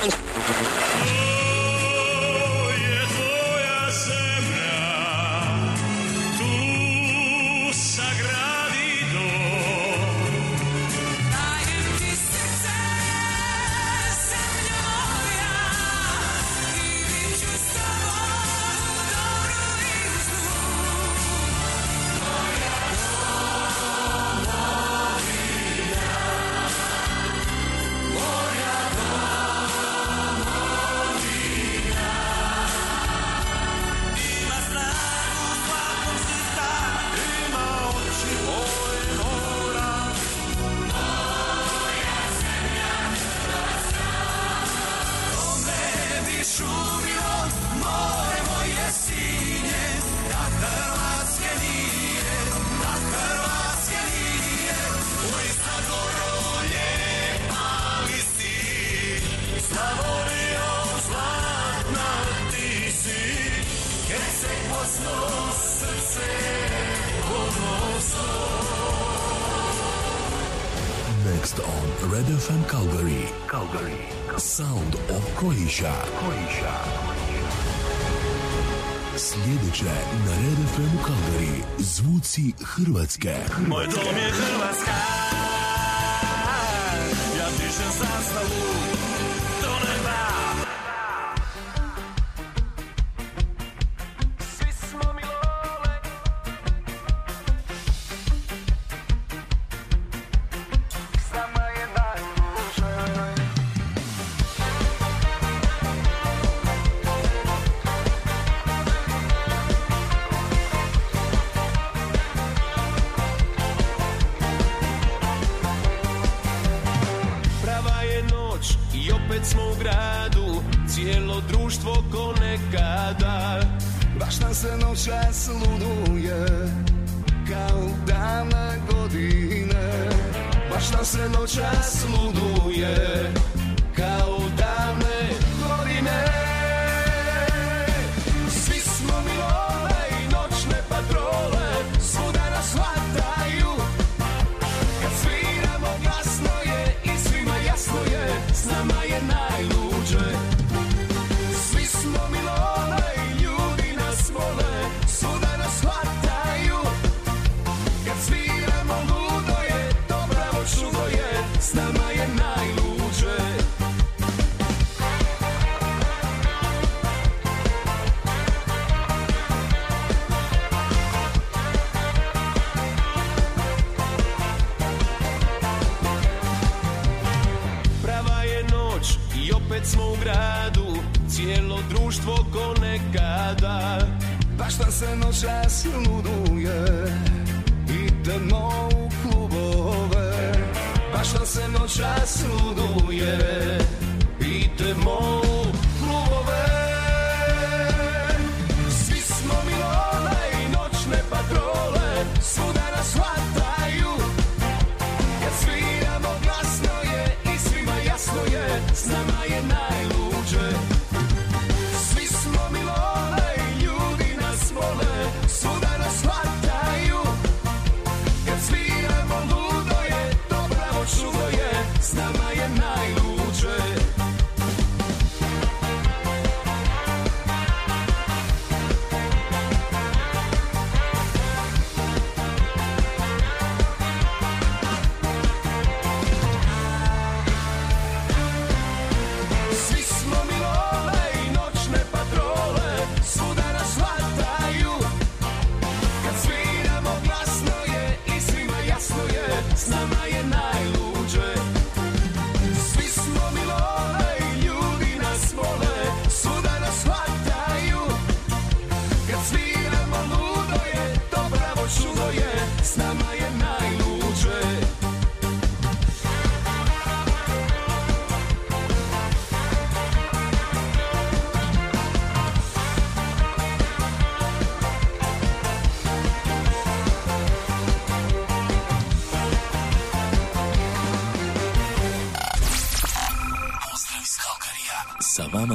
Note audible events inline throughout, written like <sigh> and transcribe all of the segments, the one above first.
Thanks. Sound of Croatia. Croatia. Sljedeće na Red FM u zvuci Hrvatske. Moj dom je Hrvatska.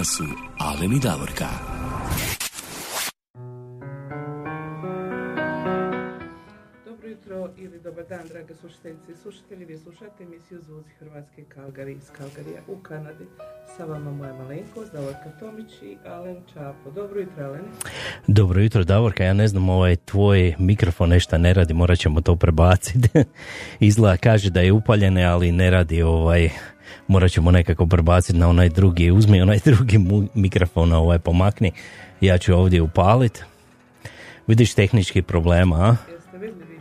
su Alen i Davorka. Dobro jutro ili dobar dan, drage slušateljice i slušatelji. Vi slušate emisiju Zvuci Hrvatske Kalgari iz Kalgarija u Kanadi. Sa vama moja malenko, Davorka Tomić i Alen Čapo. Dobro jutro, Alen. Dobro jutro, Davorka. Ja ne znam, ovaj tvoj mikrofon nešto ne radi, morat ćemo to prebaciti. <laughs> Izla kaže da je upaljene, ali ne radi ovaj morat ćemo nekako prebaciti na onaj drugi, uzmi onaj <laughs> drugi mu, mikrofon, ovaj pomakni, ja ću ovdje upaliti. Vidiš tehnički problema, a?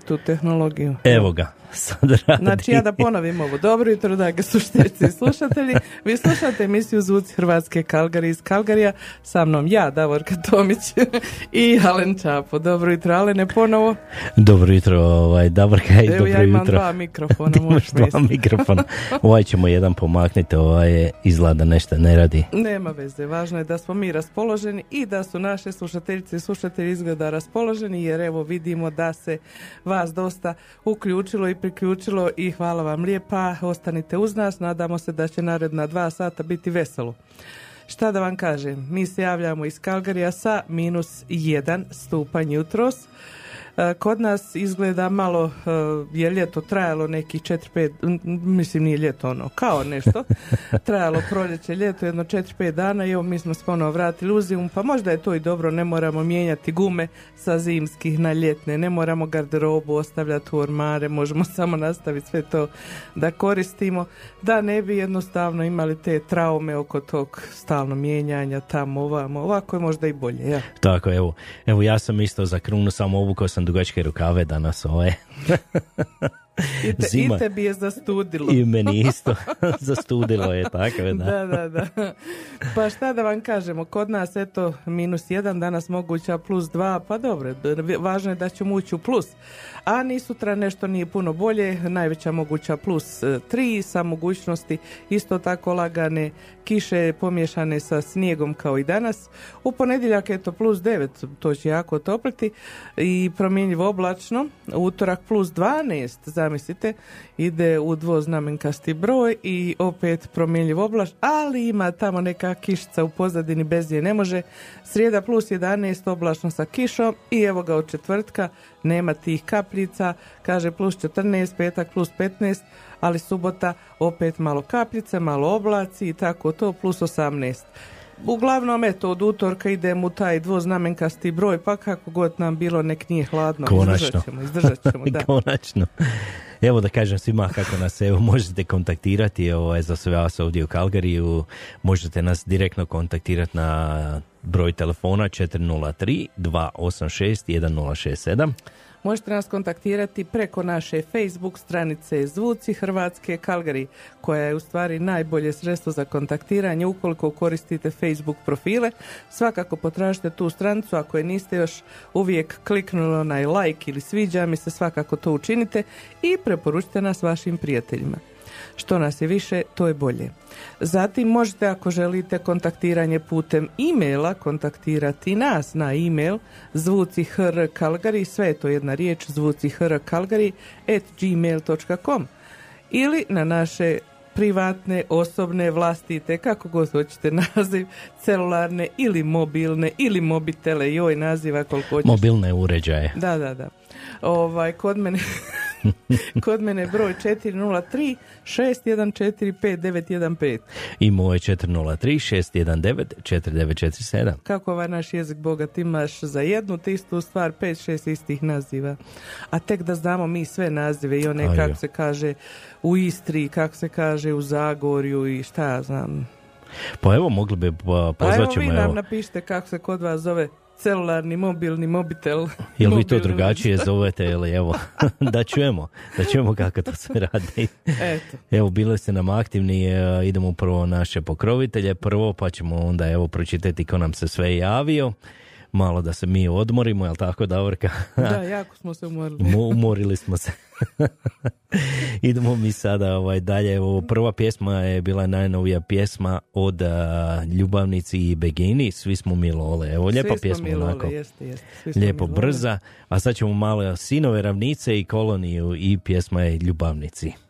Tu tehnologiju? Evo ga, <laughs> sad radi. Znači ja da ponovim ovo. Dobro jutro, drage slušateljice i slušatelji. Vi slušate emisiju Zvuci Hrvatske Kalgari iz Kalgarija. Sa mnom ja, Davorka Tomić <laughs> i Alen Čapo. Dobro jutro, Alene, ponovo. Dobro jutro, ovaj, Davorka i Evo dobro ja imam jutro. dva mikrofona, <laughs> Ti imaš dva mikrofona. Ovaj ćemo jedan pomakniti, ovaj je izgleda da nešto ne radi. Nema veze, važno je da smo mi raspoloženi i da su naše slušateljice i slušatelji izgleda raspoloženi jer evo vidimo da se vas dosta uključilo i priključilo i hvala vam lijepa, ostanite uz nas, nadamo se da će naredna dva sata biti veselo. Šta da vam kažem, mi se javljamo iz Kalgarija sa minus jedan stupanj jutros. E, Kod nas izgleda malo e, je ljeto trajalo nekih 4-5, m, mislim nije ljeto ono, kao nešto. <laughs> trajalo proljeće, ljeto jedno 4-5 dana i evo mi smo se ponovo vratili u zimu, pa možda je to i dobro, ne moramo mijenjati gume sa zimskih na ljetne, ne moramo garderobu ostavljati u ormare, možemo samo nastaviti sve to da koristimo, da ne bi jednostavno imali te traume oko tog stalno mijenjanja tamo ovamo, ovako je možda i bolje, ja. Tako, evo, evo ja sam isto za krunu samo obukao sam dugačke rukave danas, ovaj. I, te, Zima. i tebi je zastudilo. I meni isto <laughs> zastudilo je, tako da. Da, da, da. Pa šta da vam kažemo, kod nas eto minus jedan, danas moguća plus dva, pa dobro, važno je da ćemo ući u plus. A ni sutra nešto nije puno bolje, najveća moguća plus e, tri sa mogućnosti isto tako lagane kiše pomiješane sa snijegom kao i danas. U ponedjeljak eto plus 9, to će jako topliti i promjenjivo oblačno. Utorak plus 12, zamislite, ide u dvoznamenkasti broj i opet promjenjiv oblač, ali ima tamo neka kišica u pozadini, bez nje ne može. Srijeda plus 11, oblačno sa kišom i evo ga od četvrtka, nema tih kapljica, kaže plus 14, petak plus 15, ali subota opet malo kapljice, malo oblaci i tako to, plus 18. Uglavnom, eto, od utorka idemo u taj dvoznamenkasti broj, pa kako god nam bilo, nek nije hladno. Konačno. Izdržat ćemo, izdržat ćemo, <laughs> da. Konačno. Evo da kažem svima kako nas evo možete kontaktirati ovaj, za sve vas ovdje u Kalgariju. Možete nas direktno kontaktirati na broj telefona 403 286 1067. Možete nas kontaktirati preko naše Facebook stranice Zvuci Hrvatske Kalgari, koja je u stvari najbolje sredstvo za kontaktiranje ukoliko koristite Facebook profile. Svakako potražite tu stranicu, ako je niste još uvijek kliknuli onaj like ili sviđa mi se, svakako to učinite i preporučite nas vašim prijateljima. Što nas je više, to je bolje. Zatim možete ako želite kontaktiranje putem e-maila kontaktirati nas na e-mail zvuci hr kalgari, sve je to jedna riječ, zvuci hr kalgari at gmail.com ili na naše privatne, osobne, vlastite, kako god hoćete <laughs> naziv, celularne ili mobilne ili mobitele, joj naziva koliko hoćeš. Mobilne uređaje. Da, da, da. Ovaj, kod mene, <laughs> <laughs> kod mene je broj 403 614 5915. I moje 403 619 4947. Kako ovaj naš jezik bogat imaš za jednu te istu stvar, pet, šest istih naziva. A tek da znamo mi sve nazive i one kako se kaže u Istri, kako se kaže u Zagorju i šta ja znam. Pa evo mogli bi pa, Pa evo pozvat vi ćemo nam evo. napišite kako se kod vas zove celularni, mobilni, mobitel. <laughs> Jel vi to drugačije zovete ili evo <laughs> <laughs> da čujemo, da čujemo kako to se radi. Eto. Evo bili ste nam aktivni, e, idemo prvo naše pokrovitelje prvo pa ćemo onda evo pročitati ko nam se sve javio. Malo da se mi odmorimo, jel tako Davorka? Da, jako smo se umorili. Mo- Umorili smo se. <laughs> Idemo mi sada ovaj, dalje. Evo, prva pjesma je bila najnovija pjesma od a, Ljubavnici i Begini. Svi smo mi lole. Evo, lijepa smo pjesma mi lole, onako. jeste, jeste. Svi smo Lijepo mi brza. A sad ćemo malo Sinove ravnice i koloniju i pjesma je. Ljubavnici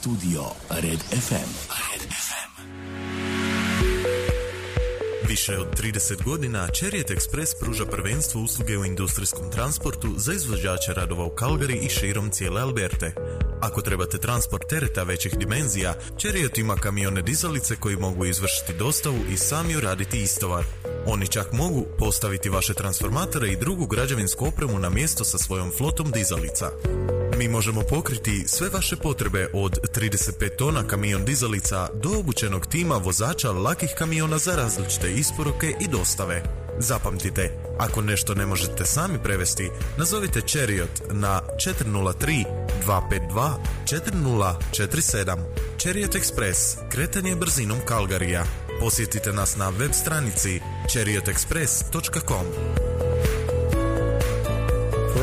Studio Red FM. Red FM. Više od 30 godina Chariot Express pruža prvenstvo usluge u industrijskom transportu za izvođače radova u Calgary i širom cijele Alberte. Ako trebate transport tereta većih dimenzija, Chariot ima kamione dizalice koji mogu izvršiti dostavu i sami uraditi istovar. Oni čak mogu postaviti vaše transformatore i drugu građevinsku opremu na mjesto sa svojom flotom dizalica. Mi možemo pokriti sve vaše potrebe od 35 tona kamion dizalica do obučenog tima vozača lakih kamiona za različite isporuke i dostave. Zapamtite, ako nešto ne možete sami prevesti, nazovite Chariot na 403 252 4047. Chariot Express, kretanje brzinom Kalgarija. Posjetite nas na web stranici chariotexpress.com.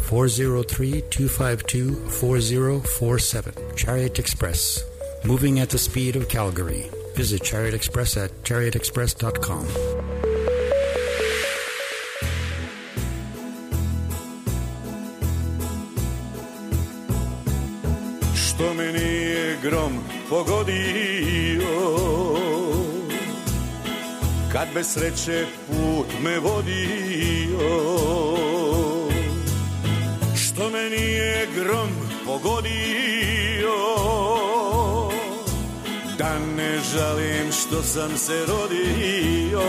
403 252 4047. Chariot Express. Moving at the speed of Calgary. Visit Chariot Express at chariotexpress.com. Što me nije grom pogodio kad bez sreće put me vodio nije grom pogodio. Da ne žalim što sam se rodio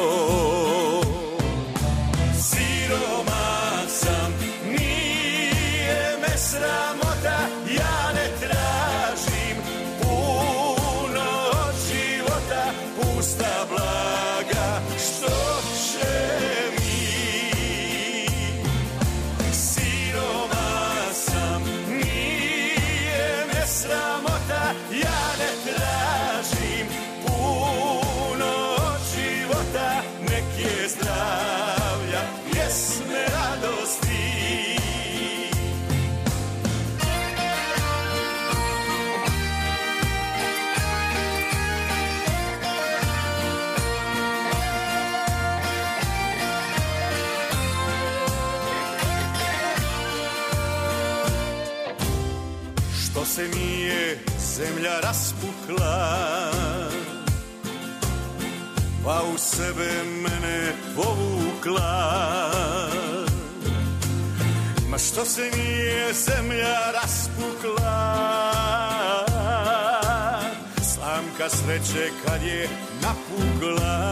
zemlja raspukla Pa u sebe mene povukla. Ma što se nije zemlja raspukla? Slamka sreće kad je napukla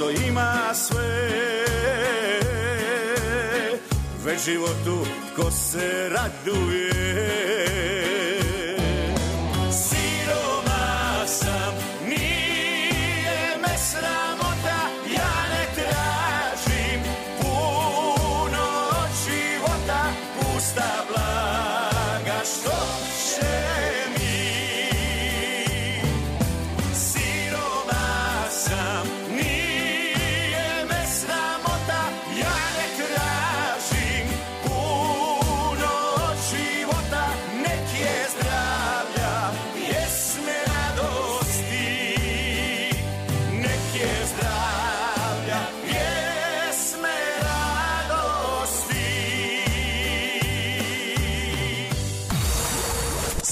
što ima sve. Već životu tko se raduje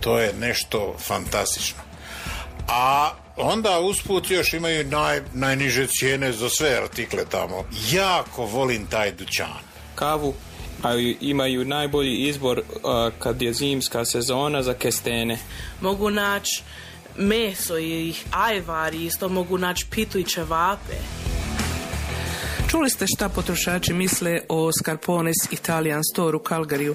To je nešto fantastično. A onda usput još imaju naj, najniže cijene za sve artikle tamo. Jako volim taj dućan. Kavu a imaju najbolji izbor a, kad je zimska sezona za kestene. Mogu naći meso i ajvar i isto mogu naći pitu i čevape. Čuli ste šta potrošači misle o Scarpones Italian Store u Calgariju.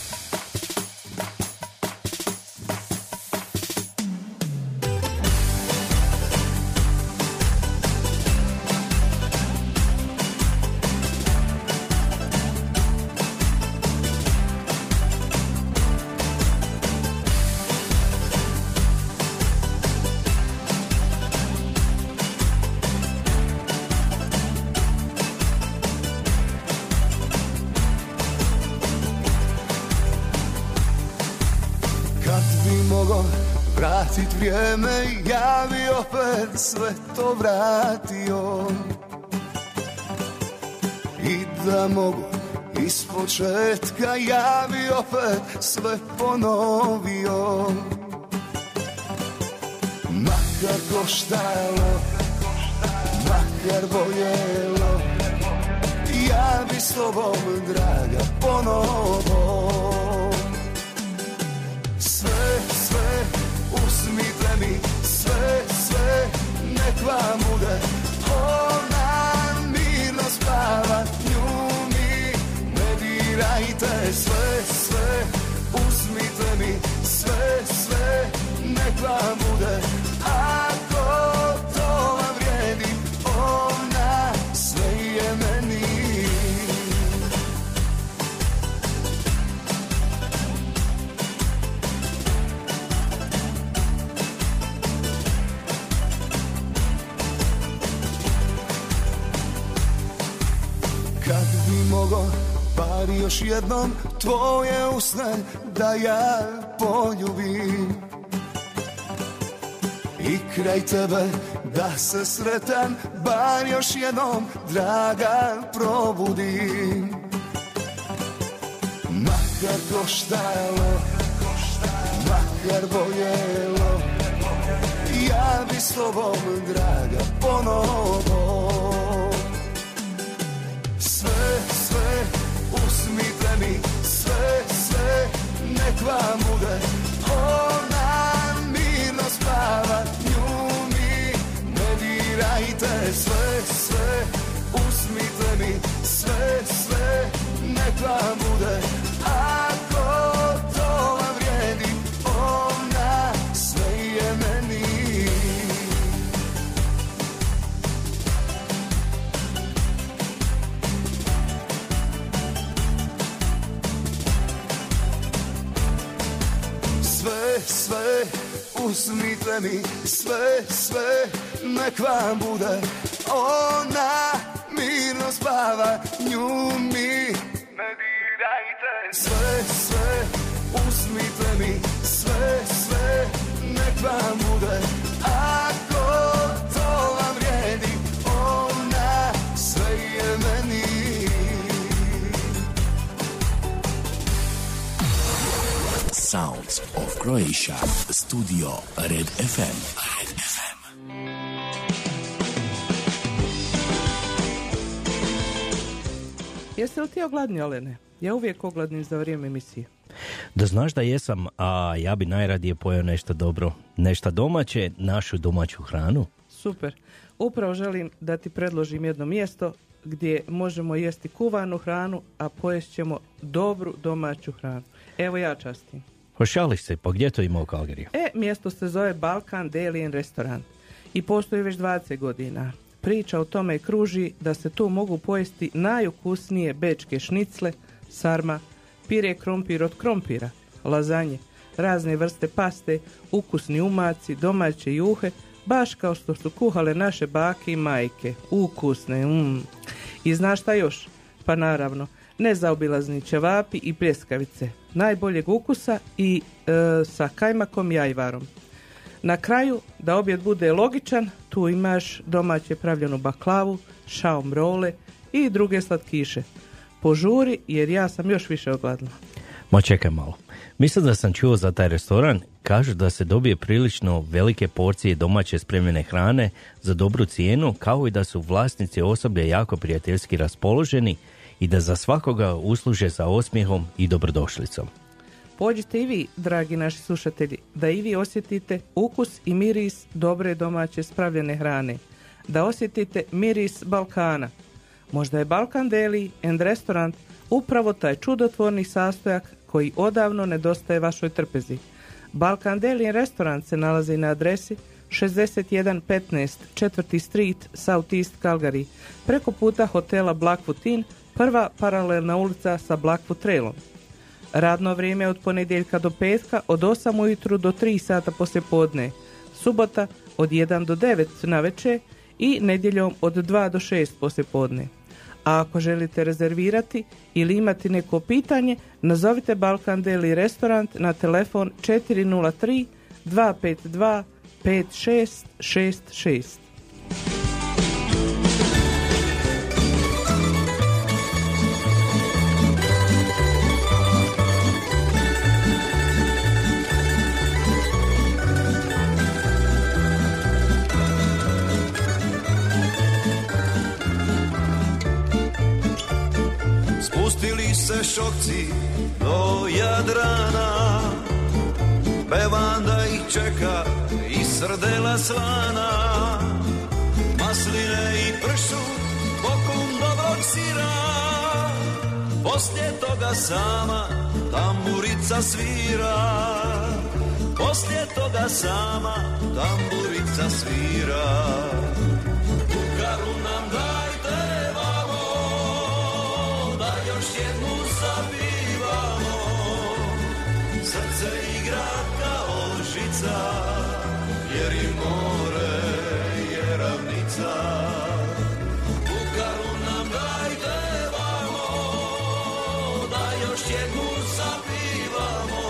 Sve to vratio. I da mogu iz početka Ja bi opet sve ponovio. Makar koštalo Makar boljelo Ja bi s tobom, draga, ponovo. Sve, sve, uzmite mi sve, nek vam bude Ona mirno spava, nju mi ne dirajte Sve, sve, uzmite mi sve, sve, nek vam bude bi mogo bar još jednom tvoje usne da ja poljubim. I kraj tebe da se sretan bar još jednom draga probudim. Makar koštalo, makar boljelo Ja bi s tobom draga ponovo uzmite mi sve, sve, nek vam bude. Ona mirno spava, nju mi ne dirajte. Sve, sve, uzmite mi sve, sve, nek vam bude sve, uzmite mi sve, sve, nek vam bude ona mirno spava, nju mi ne dirajte. Sve, sve, uzmite mi sve, sve, nek vam bude Sounds of Croatia. Studio Red FM. Red FM. Jeste li ti ogladni, Olene? Ja uvijek ogladnim za vrijeme emisije. Da znaš da jesam, a ja bi najradije pojeo nešto dobro, nešto domaće, našu domaću hranu. Super. Upravo želim da ti predložim jedno mjesto gdje možemo jesti kuvanu hranu, a pojest ćemo dobru domaću hranu. Evo ja častim. Pošališ se, pa gdje to ima u Kalgariju? E, mjesto se zove Balkan Deli and Restaurant i postoji već 20 godina. Priča o tome kruži da se tu mogu pojesti najukusnije bečke šnicle, sarma, pire krompir od krompira, lazanje, razne vrste paste, ukusni umaci, domaće juhe, baš kao što su kuhale naše bake i majke. Ukusne, mm. I znaš šta još? Pa naravno, nezaobilazni ćevapi i pljeskavice, najboljeg ukusa i e, sa kajmakom i ajvarom. Na kraju, da objed bude logičan, tu imaš domaće pravljenu baklavu, šaom role i druge slatkiše. Požuri jer ja sam još više ogladna. Ma čekaj malo. Mislim da sam čuo za taj restoran, kažu da se dobije prilično velike porcije domaće spremljene hrane za dobru cijenu, kao i da su vlasnici osoblja jako prijateljski raspoloženi i da za svakoga usluže sa osmijehom i dobrodošlicom. Pođite i vi, dragi naši slušatelji, da i vi osjetite ukus i miris dobre domaće spravljene hrane. Da osjetite miris Balkana. Možda je Balkan Deli and Restaurant upravo taj čudotvorni sastojak koji odavno nedostaje vašoj trpezi. Balkan Deli and Restaurant se nalazi na adresi 6115 4. Street, South East Calgary, preko puta hotela Blackfoot Inn, prva paralelna ulica sa Blackfoot Trailom. Radno vrijeme od ponedjeljka do petka od 8 ujutru do 3 sata poslje podne, subota od 1 do 9 na večer i nedjeljom od 2 do 6 poslje podne. A ako želite rezervirati ili imati neko pitanje, nazovite Balkan Deli Restaurant na telefon 403 252 5666. šokci do Jadrana. Pevan ih čeka i srdela slana. Masline i pršu bokom dobrog sira. Poslije toga sama tamburica svira. Poslije toga sama tamburica svira žica Jer i more je ravnica. Kukaru nam dajte vamo Da još jednu zabivamo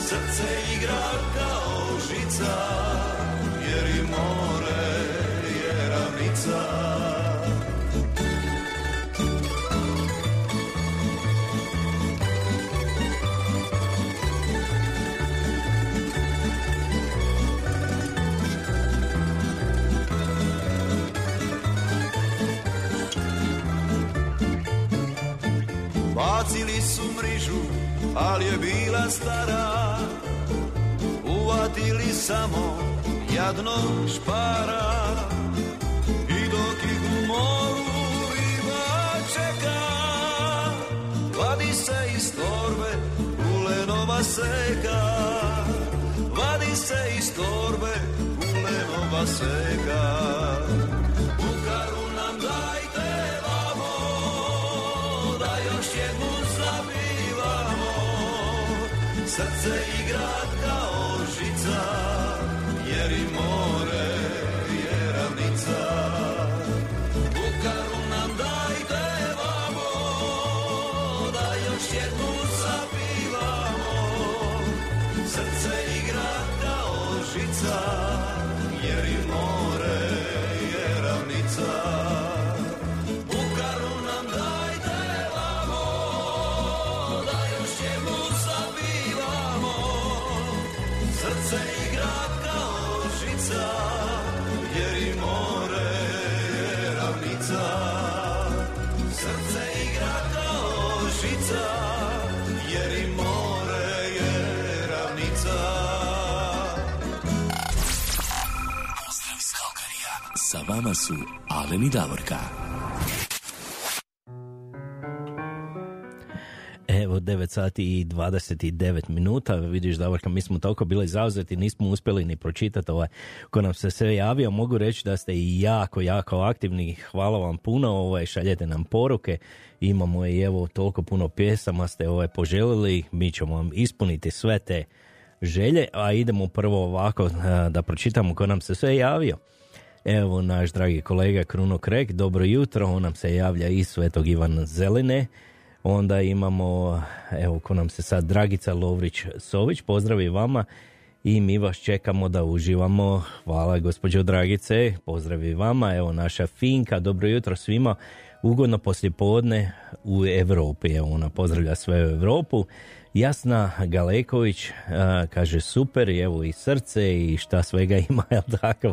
Srce igra kao žica Jer i more je ravnica Bacili su mrižu, ali je bila stara. Uvatili samo jadnog špara. I dok ih u moru riba čeka Vadi se iz torbe kulenova seka. Vadi se iz torbe kulenova seka Srce igra. kao vama su Alen i Davorka. Evo 9 sati i 29 minuta, vidiš Davorka, mi smo toliko bili zauzeti, nismo uspjeli ni pročitati ovaj ko nam se sve javio, mogu reći da ste jako, jako aktivni, hvala vam puno, ovaj, šaljete nam poruke, imamo i evo toliko puno pjesama ste ovaj, poželjeli, mi ćemo vam ispuniti sve te želje, a idemo prvo ovako a, da pročitamo ko nam se sve javio. Evo naš dragi kolega Kruno Krek, dobro jutro, on nam se javlja iz Svetog Ivana Zeline, Onda imamo, evo ko nam se sad, Dragica Lovrić-Sović, pozdrav i vama. i mi vas čekamo da uživamo. Hvala gospođo Dragice, pozdrav i vama. Evo naša Finka, dobro jutro svima. Ugodno poslijepodne u Europi. Evo ona pozdravlja sve u Europu. Jasna Galeković kaže super, evo i srce i šta svega <laughs> ima, jel tako?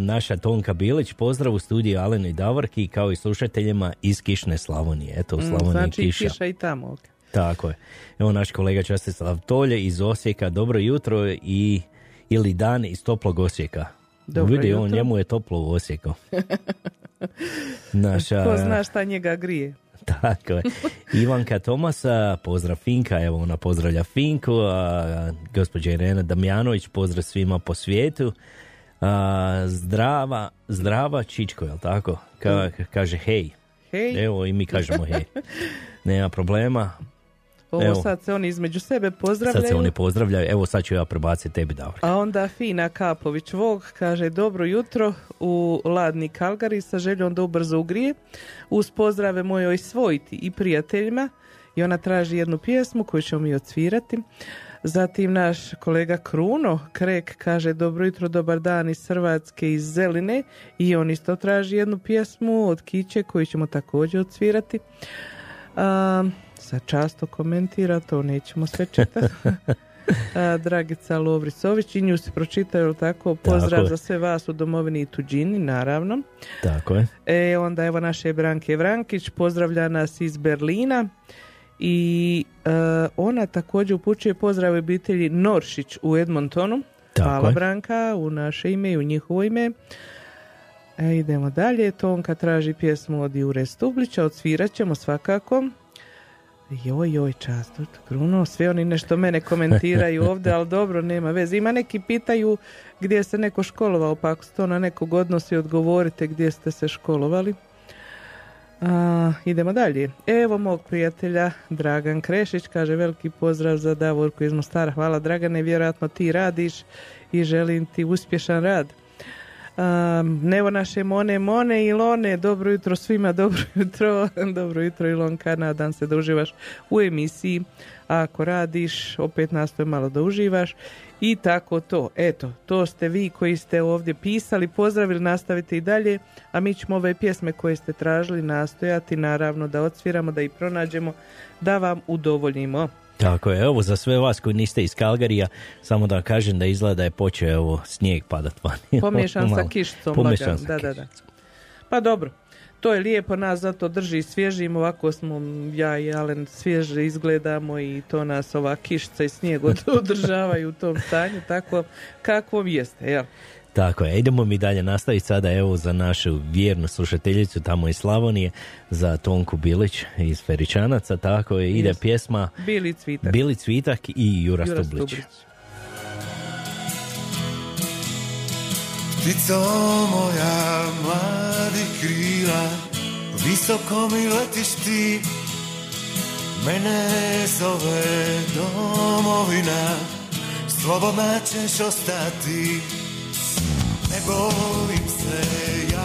Naša Tonka Bilić, pozdrav u studiju Alenu i Davorki kao i slušateljima iz Kišne Slavonije. Eto, u Mm, Slavoniji znači kiša. kiša i tamo. Tako je. Evo naš kolega Častislav Tolje iz Osijeka, dobro jutro i ili dan iz toplog Osijeka. Dobro Vidi, on, jutro. njemu je toplo u Osijeku. <laughs> Naša, Ko zna šta njega grije. <laughs> tako je. Ivanka Tomasa, pozdrav Finka, evo ona pozdravlja Finku, a gospođa Irena Damjanović, pozdrav svima po svijetu. A, zdrava, zdrava Čičko, jel tako? Ka, kaže hej. Hej. Evo i mi kažemo hej. <laughs> Nema problema. Ovo Evo. sad se oni između sebe Sad pozdravljaju. se oni pozdravljaju. Evo sad ću ja prebaciti tebi Davor. A onda Fina Kapović Vog kaže dobro jutro u ladni Kalgari sa željom da ubrzo ugrije uz pozdrave mojoj svojiti i prijateljima i ona traži jednu pjesmu koju ćemo mi odsvirati. Zatim naš kolega Kruno Krek kaže dobro jutro, dobar dan iz Hrvatske iz Zeline i on isto traži jednu pjesmu od Kiće koju ćemo također odsvirati. A, sad často komentira, to nećemo sve čitati. <laughs> Dragica Lovrisović i nju se pročitaju, tako? Pozdrav je. za sve vas u domovini i tuđini, naravno. Tako je. E, onda evo naše Branke Vrankić, pozdravlja nas iz Berlina i e, ona također upućuje pozdrav obitelji Noršić u Edmontonu. Tako Hvala je. Branka, u naše ime i u njihovo ime. E, idemo dalje, Tonka traži pjesmu od Jure Stublića, odsvirat ćemo svakako. Joj, joj, čast, Kruno, sve oni nešto mene komentiraju <laughs> ovdje, ali dobro, nema veze. Ima neki pitaju gdje se neko školovao, pa ako se to na nekog odnosi, odgovorite gdje ste se školovali. A, idemo dalje. Evo mog prijatelja Dragan Krešić, kaže veliki pozdrav za Davorku iz Mostara. Hvala Dragane, vjerojatno ti radiš i želim ti uspješan rad. Um, evo naše Mone Mone Ilone, dobro jutro svima, <laughs> dobro jutro, dobro jutro Ilonka, nadam se da uživaš u emisiji, a ako radiš, opet nastoj malo da uživaš i tako to, eto, to ste vi koji ste ovdje pisali, pozdravili, nastavite i dalje, a mi ćemo ove pjesme koje ste tražili nastojati, naravno da odsviramo, da ih pronađemo, da vam udovoljimo. Tako je, evo za sve vas koji niste iz Kalgarija, samo da kažem da izgleda da je počeo evo, snijeg padat vani. Pomiješan sa kišicom. Pomiješan lagan, sa da, da, da. Pa dobro, to je lijepo, nas zato drži svježim, ovako smo ja i Alen svježe izgledamo i to nas ova kišica i snijeg od- <laughs> održavaju u tom stanju, tako kakvom jeste, jel? Tako je, idemo mi dalje nastaviti sada evo za našu vjernu slušateljicu tamo iz Slavonije, za Tonku Bilić iz Feričanaca, tako je, ide Jest. pjesma Bili cvitak. Bili Cvitak i Jura, Jura Stublić. Stublić. Ptico moja mladi krila Visoko mi letiš ti. Mene zove domovina Slobodna ćeš ostati. Ne bojim se ja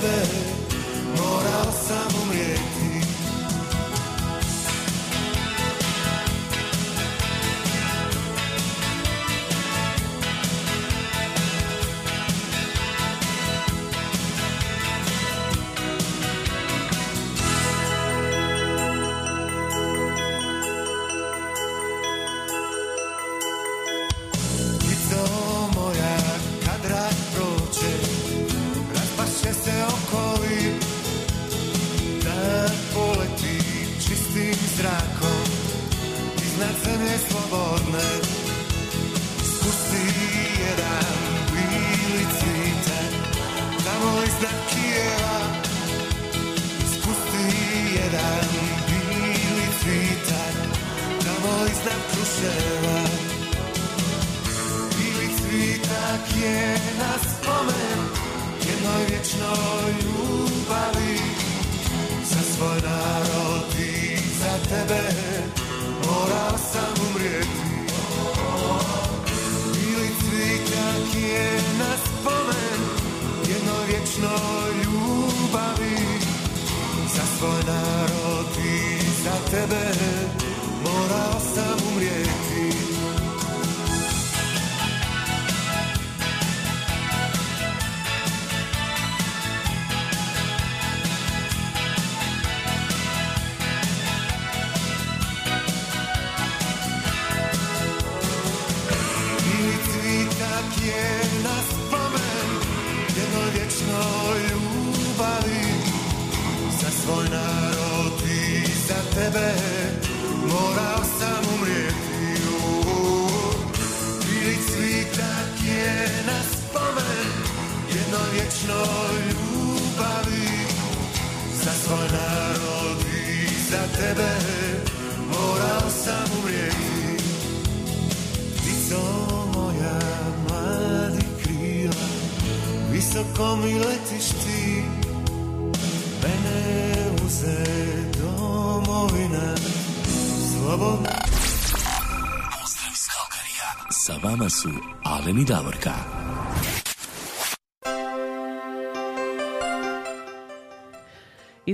tebe. Morao sam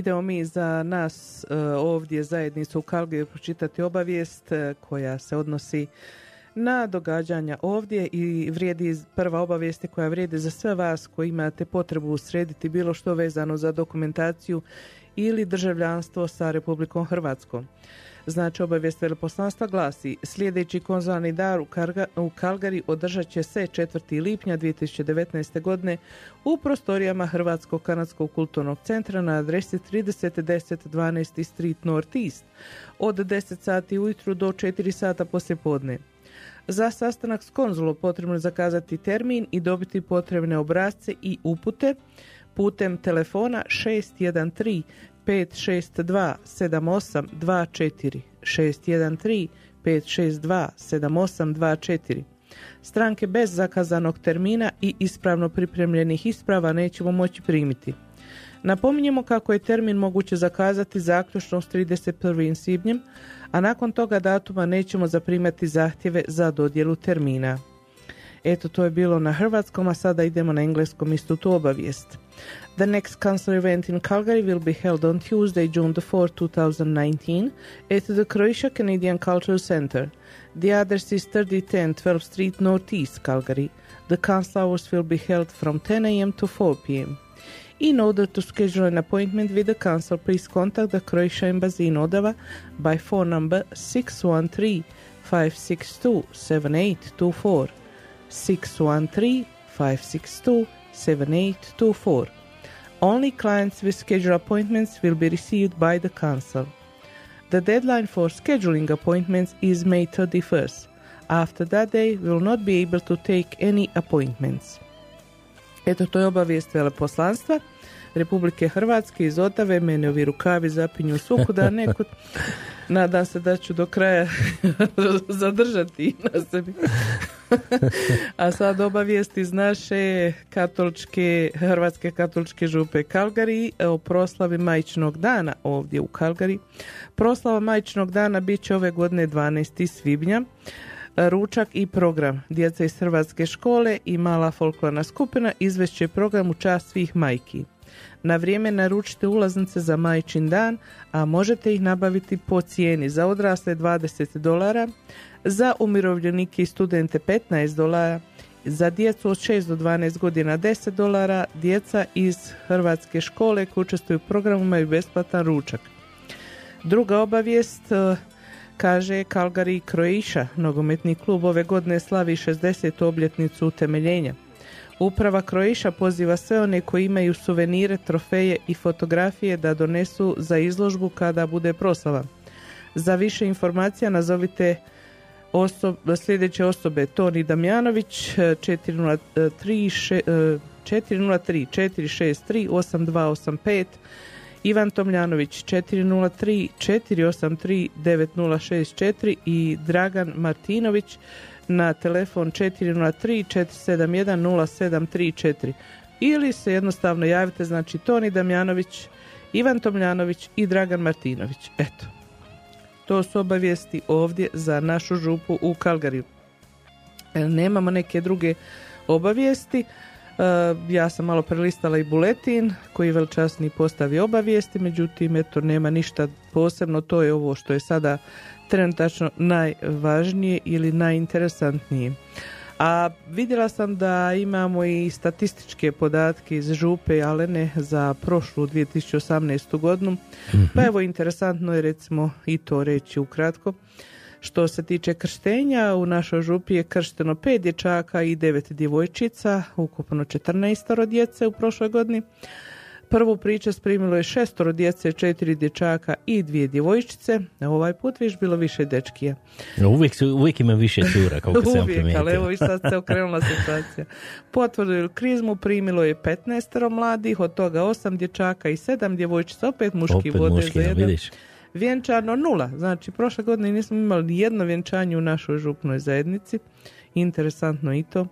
Idemo mi za nas e, ovdje zajednicu u Kalgiju pročitati obavijest e, koja se odnosi na događanja ovdje i vrijedi prva obavijest je koja vrijedi za sve vas koji imate potrebu srediti bilo što vezano za dokumentaciju ili državljanstvo sa Republikom Hrvatskom. Znači obavijest veleposlanstva glasi sljedeći konzularni dar u, Kalgari održat će se 4. lipnja 2019. godine u prostorijama Hrvatskog kanadskog kulturnog centra na adresi 301012 Street North East od 10 sati ujutru do 4 sata poslijepodne. Za sastanak s konzulom potrebno je zakazati termin i dobiti potrebne obrazce i upute putem telefona 613 562 7824 613 562 7824 Stranke bez zakazanog termina i ispravno pripremljenih isprava nećemo moći primiti. Napominjemo kako je termin moguće zakazati zaključno s 31. svibnjem, a nakon toga datuma nećemo zaprimati zahtjeve za dodjelu termina. Eto, to je bilo na hrvatskom, a sada idemo na engleskom istu tu obavijest. The next council event in Calgary will be held on Tuesday, June the 4th, 2019, at the Croatia Canadian Cultural Center. The address is 3010 12th Street Northeast, Calgary. The council hours will be held from 10 a.m. to 4 p.m. In order to schedule an appointment with the council, please contact the Croatia Embassy in Odava by phone number 613 562 7824. 613 562 7824. Only clients with scheduled appointments will be received by the council. The deadline for scheduling appointments is May 31st. After that day, we will not be able to take any appointments. Eto, to je obavijest veleposlanstva Republike Hrvatske iz Otave. Mene ovi rukavi zapinju svukuda nekud. <laughs> Nadam se da ću do kraja <laughs> zadržati na sebi. <laughs> A sad obavijest iz naše katoličke, Hrvatske katoličke župe Kalgari o proslavi majčinog dana ovdje u Kalgari. Proslava majčinog dana bit će ove godine 12. svibnja. Ručak i program. Djeca iz Hrvatske škole i mala folklorna skupina izvešće program u čast svih majki. Na vrijeme naručite ulaznice za majčin dan, a možete ih nabaviti po cijeni za odrasle 20 dolara, za umirovljenike i studente 15 dolara, za djecu od 6 do 12 godina 10 dolara, djeca iz Hrvatske škole koji učestvuju u programu imaju besplatan ručak. Druga obavijest e, kaže Calgary Croatia, nogometni klub ove godine slavi 60. obljetnicu utemeljenja. Uprava Croatia poziva sve one koji imaju suvenire, trofeje i fotografije da donesu za izložbu kada bude proslava. Za više informacija nazovite osob, sljedeće osobe. Toni Damjanović 403 še- e, 403 463 8285 Ivan Tomljanović 403 483 9064 i Dragan Martinović na telefon 403 471 0734 ili se jednostavno javite znači Toni Damjanović, Ivan Tomljanović i Dragan Martinović. Eto, to su obavijesti ovdje za našu župu u Kalgariju. E, Nemamo neke druge obavijesti. E, ja sam malo prelistala i buletin koji veličasni postavi obavijesti, međutim eto nema ništa posebno, to je ovo što je sada trenutačno najvažnije ili najinteresantnije. A vidjela sam da imamo i statističke podatke iz Župe Alene za prošlu 2018. godinu. Pa evo interesantno je recimo i to reći ukratko. Što se tiče krštenja, u našoj župi je kršteno pet dječaka i devet djevojčica, ukupno 14 djece u prošloj godini. Prvu pričest primilo je šestoro djece, četiri dječaka i dvije djevojčice. Ovaj put viš bilo više dečkija. Uvijek, su, uvijek ima više cura, kako sam Uvijek, ali evo i sad se okrenula situacija. Potvrdu ili krizmu primilo je 15 mladih, od toga osam dječaka i sedam djevojčica, opet muški Opet vode muški, za da, jedan. vidiš. Vjenčano nula, znači prošle godine nismo imali ni jedno vjenčanje u našoj župnoj zajednici. Interesantno i to.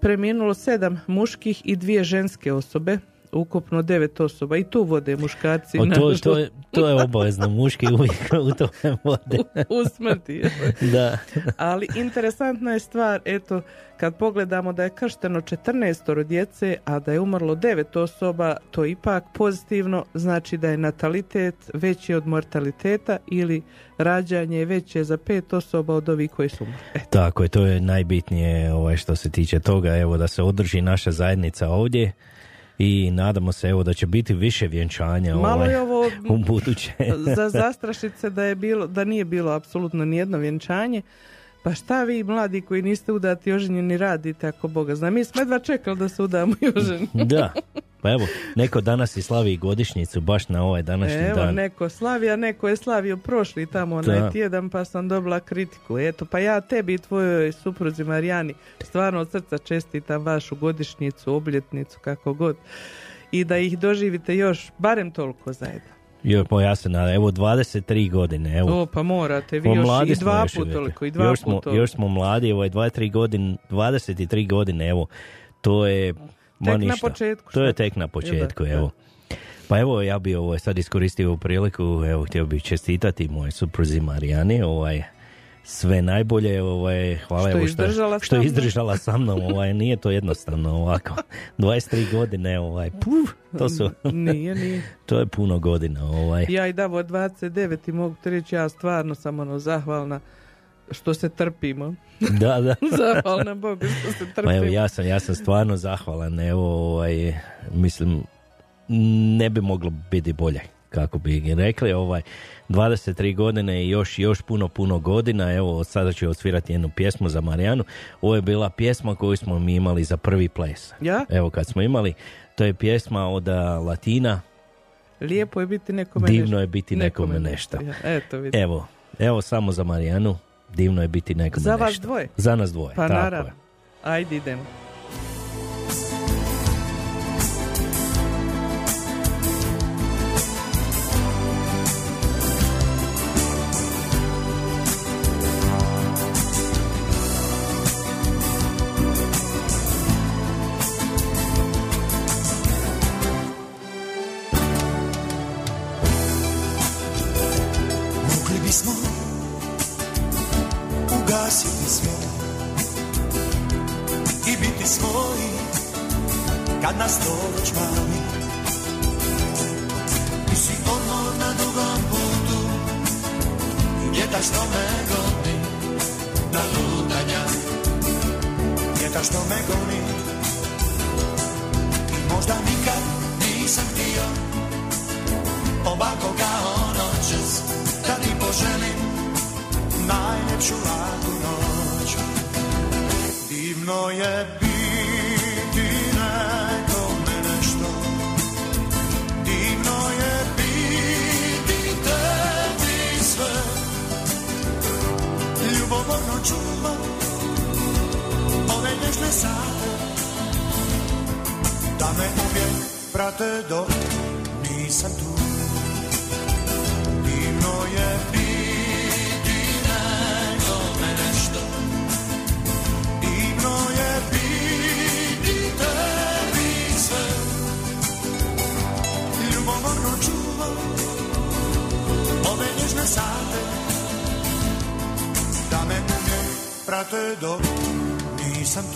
Preminulo sedam muških i dvije ženske osobe, ukupno devet osoba i tu vode muškarci. O, to, to, je, <laughs> to je obavezno, muški uvijek u tome vode. u smrti. Da. Ali interesantna je stvar, eto, kad pogledamo da je kršteno 14 djece, a da je umrlo 9 osoba, to ipak pozitivno, znači da je natalitet veći od mortaliteta ili rađanje je veće za pet osoba od ovih koji su umrli. Tako je, to je najbitnije ovaj, što se tiče toga, evo da se održi naša zajednica ovdje i nadamo se evo da će biti više vjenčanja Malo ovaj, je ovo <laughs> u buduće. za zastrašit se da je bilo, da nije bilo apsolutno nijedno vjenčanje. Pa šta vi mladi koji niste udati i oženjeni radite ako Boga zna. Mi smo jedva čekali da se udamo i oženimo. <laughs> da, pa evo, neko danas i slavi godišnjicu baš na ovaj današnji Evo, dan. neko slavi, a neko je slavio prošli tamo onaj Da. tjedan, pa sam dobila kritiku. Eto, pa ja tebi i tvojoj supruzi Marijani stvarno od srca čestitam vašu godišnjicu, obljetnicu, kako god. I da ih doživite još, barem toliko zajedno. Jo, pa ja se nadam, evo 23 godine, evo. O, pa morate, vi još i dva put toliko, i dva još smo, još smo mladi, ovaj 23 godine, 23 godine, evo, to je Tek na početku, To je tek na početku, evo. Pa evo, ja bi ovaj, sad iskoristio ovu priliku, evo, htio bih čestitati moje supruzi Marijani, ovaj, sve najbolje, ovaj, hvala Što evo je izdržala što sa je mnom. izdržala sa mnom, ovaj, nije to jednostavno ovako, <laughs> 23 godine, ovaj, puf, to su, Nije, nije. <laughs> to je puno godina, ovaj. Ja i Davo 29 i mogu ti reći, ja stvarno sam ono zahvalna što se trpimo. <laughs> Da, da. Zahvalna Bogu što se trpimo. Ma evo, ja sam, ja sam stvarno zahvalan, evo, ovaj, mislim, ne bi moglo biti bolje, kako bi rekli, ovaj, 23 godine i još, još puno, puno godina, evo, sada ću osvirati jednu pjesmu za Marijanu, ovo je bila pjesma koju smo mi imali za prvi ples. Ja? Evo, kad smo imali, to je pjesma od Latina, Lijepo je biti nekome Divno nešto. je biti nekome nešto. Ja, eto vidi. Evo, evo samo za Marijanu, divno je biti nekome Za vas nešto. dvoje? Za nas dvoje, Pa tako naravno. je. Ajde idemo. Što me goni možda nikad nisam htio ovako kao noćas da ti poželim najljepšu laku noć. Divno je nježne sate, da me uvijek prate dok nisam tu. je biti nekome nešto. Divno je biti tebi sve. Ljubomorno čuvam ove nježne sate. Da me uvijek prate dok nisam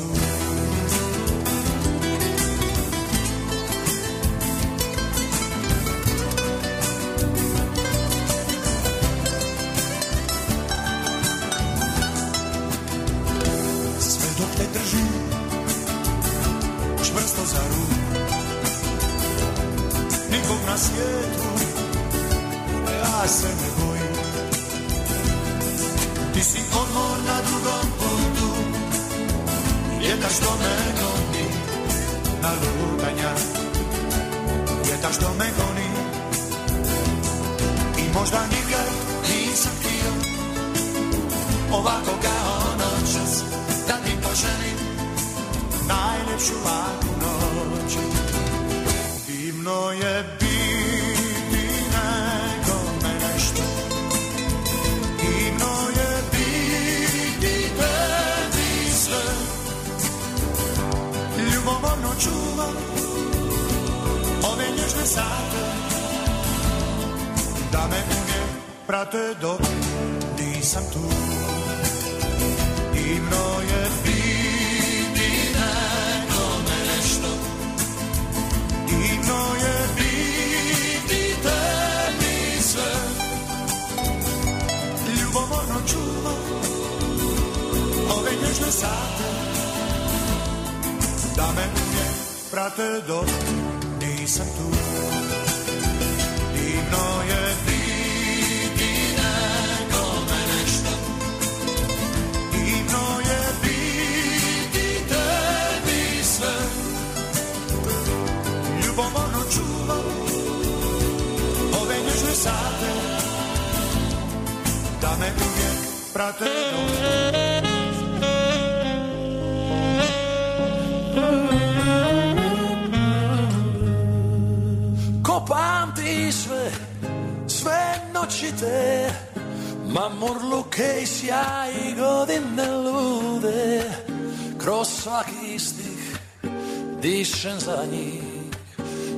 dišem za njih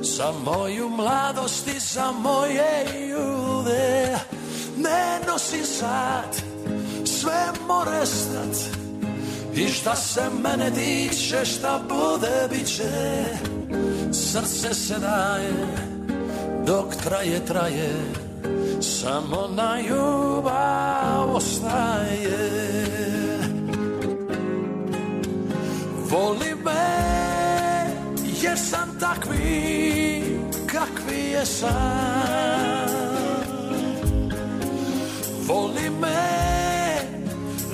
Za moju mladost i za moje jude Ne nosim sad, sve more stat I šta se mene tiče, šta bude, bit Srce se daje, dok traje, traje Samo na ljubav ostaje. Voli me, jer sam takvi, kakvi je sam Voli me,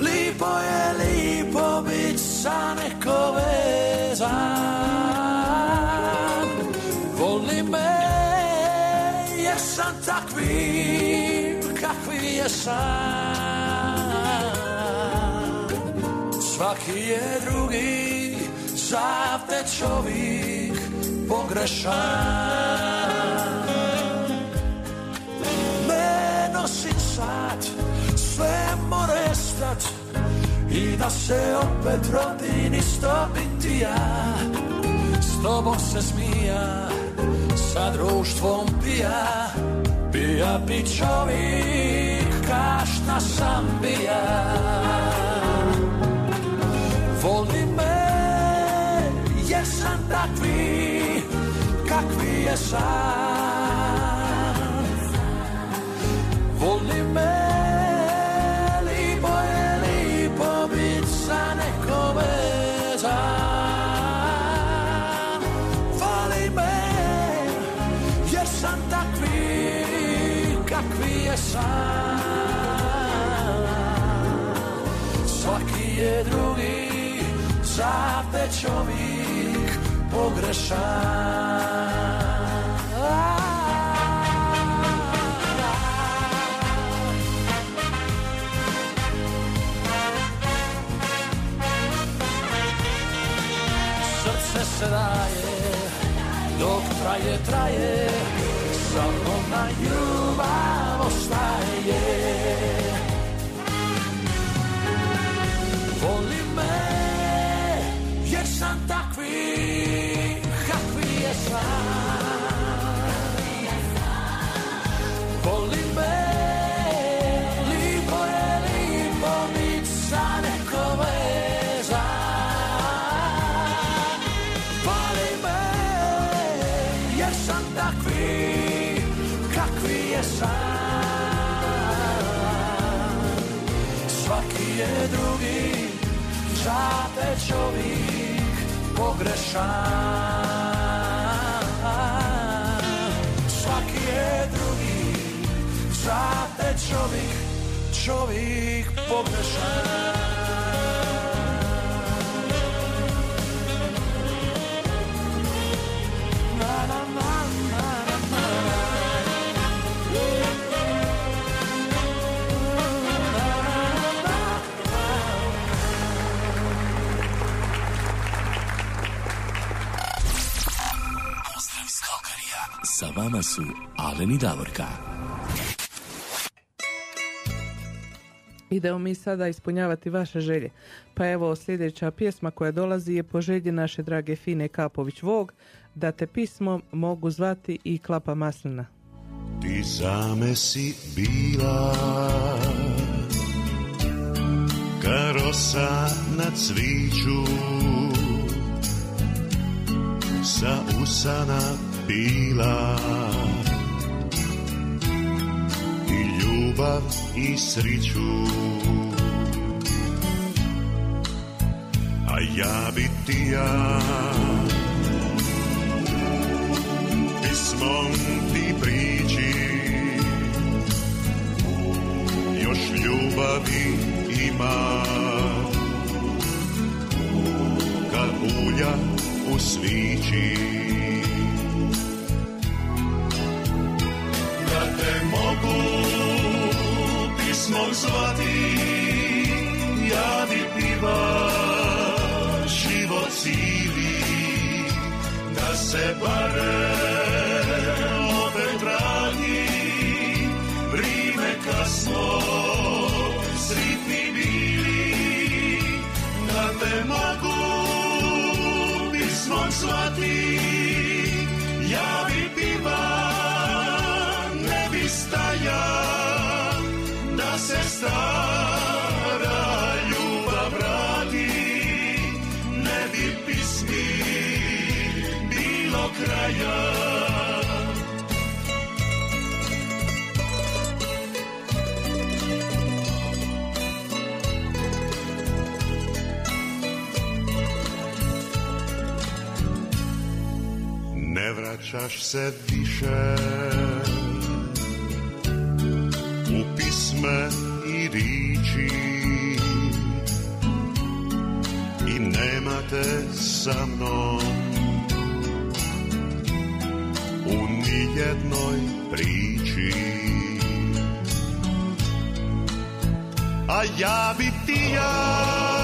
lipo je lipo bit sa neko vezan. Voli me, jer sam takvi, kakvi je sam Svaki je drugi, sav te čovjek pogrešan. Ne nosim sad, sve more stat I da se opet rodim isto biti ja. S tobom se smija, sa društvom pija. Pija bi čovjek, kašna sam bija sam Voli me, lipo je lipo bit sa neko vezan Voli me, jer sam takvi, kakvi je sam Svaki je drugi, za te čovjek pogrešan se daje, dok traje, traje Samo na ljubav ostaje pogrešan Svaki je drugi Zate čovjek Čovjek pogrešan vama su Alen i Davorka. Idemo mi sada ispunjavati vaše želje. Pa evo sljedeća pjesma koja dolazi je po želji naše drage Fine Kapović Vog, da te pismo mogu zvati i Klapa Maslina. Ti same si bila Karosa na cviću Sa usana bila. I ljubav i sriću. A ja bi ti ja Pismom ti prići. Još ljubavi ima. Kad ulja u svići zvati Ja bi piva život Da se bare opet vrati Vrime kasno sritni bili Da te mogu pismom Ne vraćaš se više U pisme i riči I nema te sa mnom U nijednoj priči A ja bi ti ja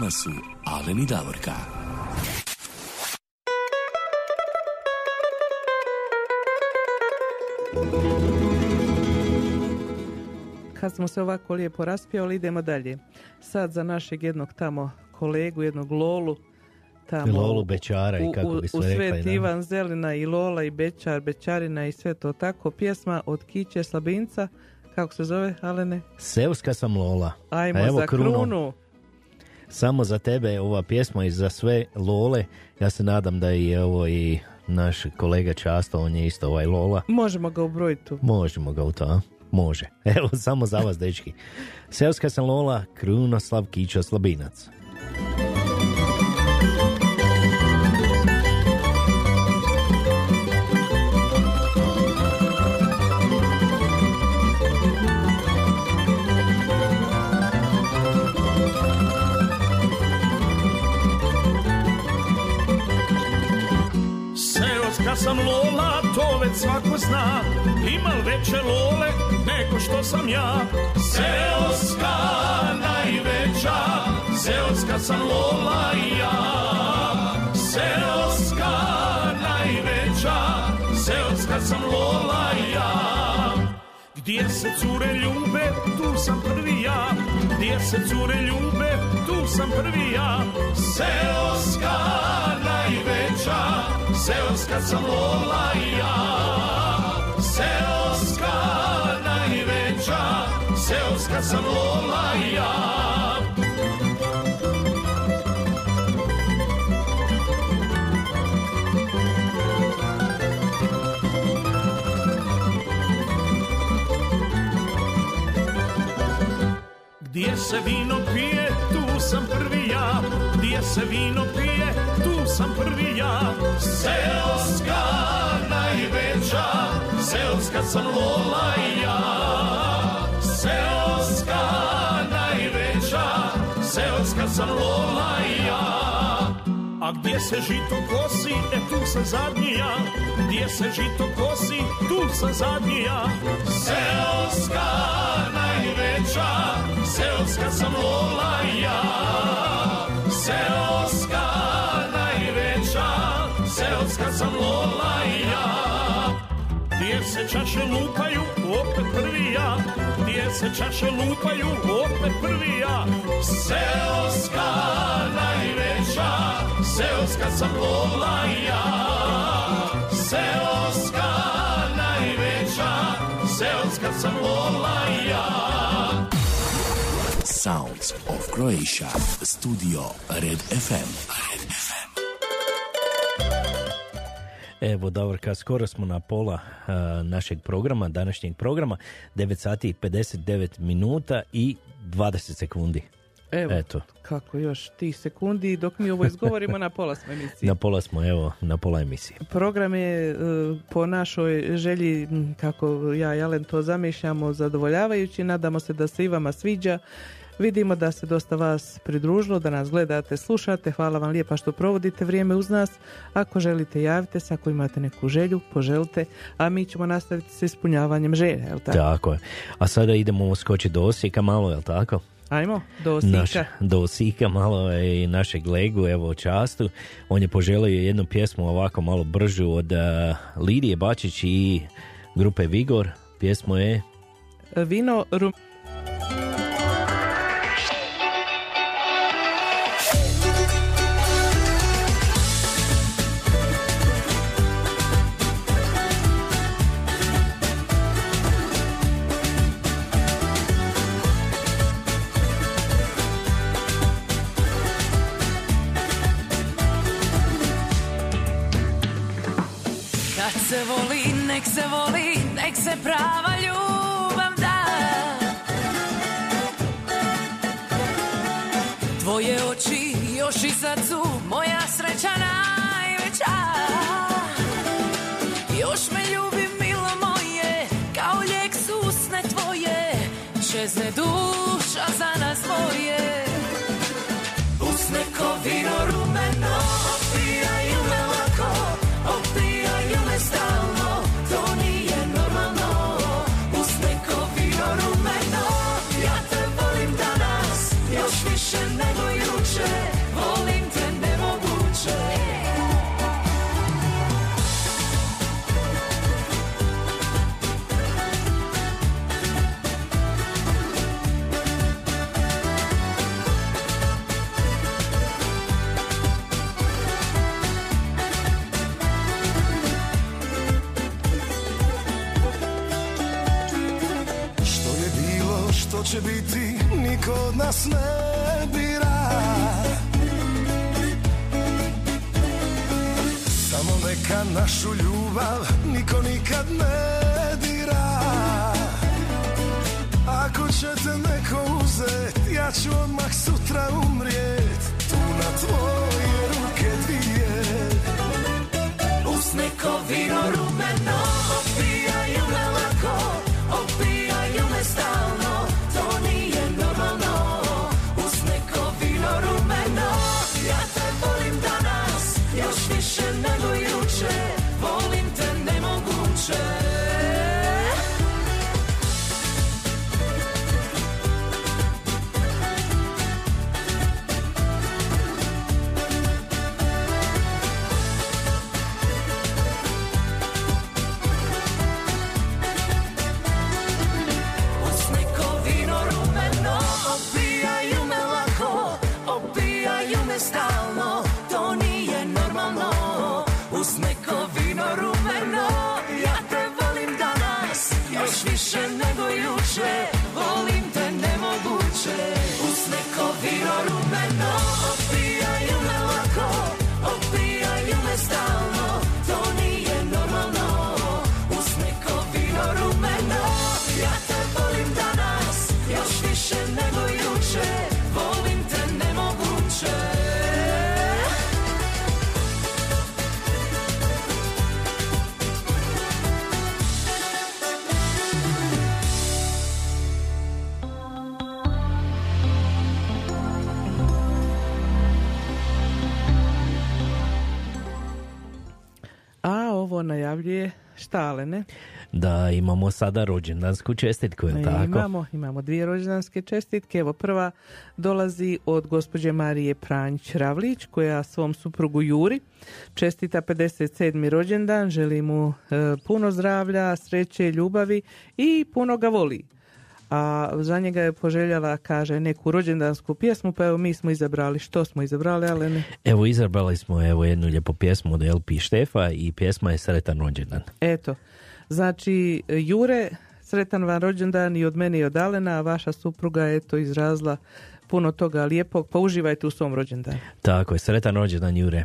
Vama su Alen i Davorka. Kad smo se ovako lijepo raspjeli, idemo dalje. Sad za našeg jednog tamo kolegu, jednog Lolu, tamo Lolu Bečara i u- kako u, bi u sve rekli, Svet da. Ivan Zelina i Lola i Bečar, Bečarina i sve to tako. Pjesma od Kiće Slabinca, kako se zove, Alene? Seoska sam Lola. Ajmo A evo za krunu. krunu. Samo za tebe ova pjesma i za sve Lole. Ja se nadam da je ovo i naš kolega Často, on je isto ovaj Lola. Možemo ga ubrojiti tu. Možemo ga u to, a? Može. <laughs> Evo, samo za vas, dečki. Seoska sam Lola, Krunoslav Kičo Slabinac. Sam Lola, to već svako zna. Imal veće lole nego što sam ja? Seoska najveća, seoska sam Lola i ja. Seoska najveća, seoska sam Lola i ja. Gdje se cure ljube, tu sam prvi ja. Gdje se cure ljube, tu sam prvi ja. Seoska najveća, seoska sam Lola ja. Seoska najveća, seoska sam Lola ja. Gdje se vino pije, tu sam prvi ja. Gdje se vino pije, sam prvi ja. Seoska najveća, seoska sam Lola ja. Seoska najveća, seoska sam Lola ja. A gdje se žito kosi, e tu sam zadnji ja. Gdje se žito kosi, tu sam zadnji ja. Seoska najveća, seoska sam Lola ja. Seoska čaše lupaju, opet prvi ja Gdje se čaše lupaju, opet prvi ja Seoska najveća, seoska sam Lola ja Seoska najveća, seoska sam Lola ja Sounds of Croatia. Studio Red FM. Red FM. Evo, Davorka, skoro smo na pola a, našeg programa, današnjeg programa, 9 sati i 59 minuta i 20 sekundi. Evo, Eto, kako još tih sekundi dok mi ovo izgovorimo na pola smo emisije. <laughs> na pola smo, evo, na pola emisije. Program je e, po našoj želji, kako ja i Alen to zamišljamo, zadovoljavajući. Nadamo se da se i vama sviđa. Vidimo da se dosta vas pridružilo, da nas gledate, slušate. Hvala vam lijepa što provodite vrijeme uz nas. Ako želite, javite se. Ako imate neku želju, poželite. A mi ćemo nastaviti s ispunjavanjem želja, jel tako? Tako je. A sada idemo skočiti do Osijeka malo, jel tako? Ajmo, do Osijeka. Naš, do Osijeka malo je i našeg legu, evo častu. On je poželio jednu pjesmu ovako malo bržu od uh, Lidije Bačić i grupe Vigor. Pjesmo je Vino rum... Čezne duša za nas dvoje. Usne ko vino throw najavljuje štalene. Da, imamo sada rođendansku čestitku, je tako? Imamo, imamo dvije rođendanske čestitke. Evo prva dolazi od gospođe Marije Pranjić Ravlić koja svom suprugu Juri čestita 57. rođendan, želi mu e, puno zdravlja, sreće, ljubavi i puno ga voli. A za njega je poželjela, kaže, neku rođendansku pjesmu, pa evo mi smo izabrali, što smo izabrali, ali ne. Evo, izabrali smo evo jednu lijepu pjesmu od LP Štefa i pjesma je Sretan rođendan. Eto, znači Jure, sretan vam rođendan i od mene i od Alena, a vaša supruga je to izrazila puno toga lijepog, pa uživajte u svom rođendanu. Tako je, sretan rođendan Jure.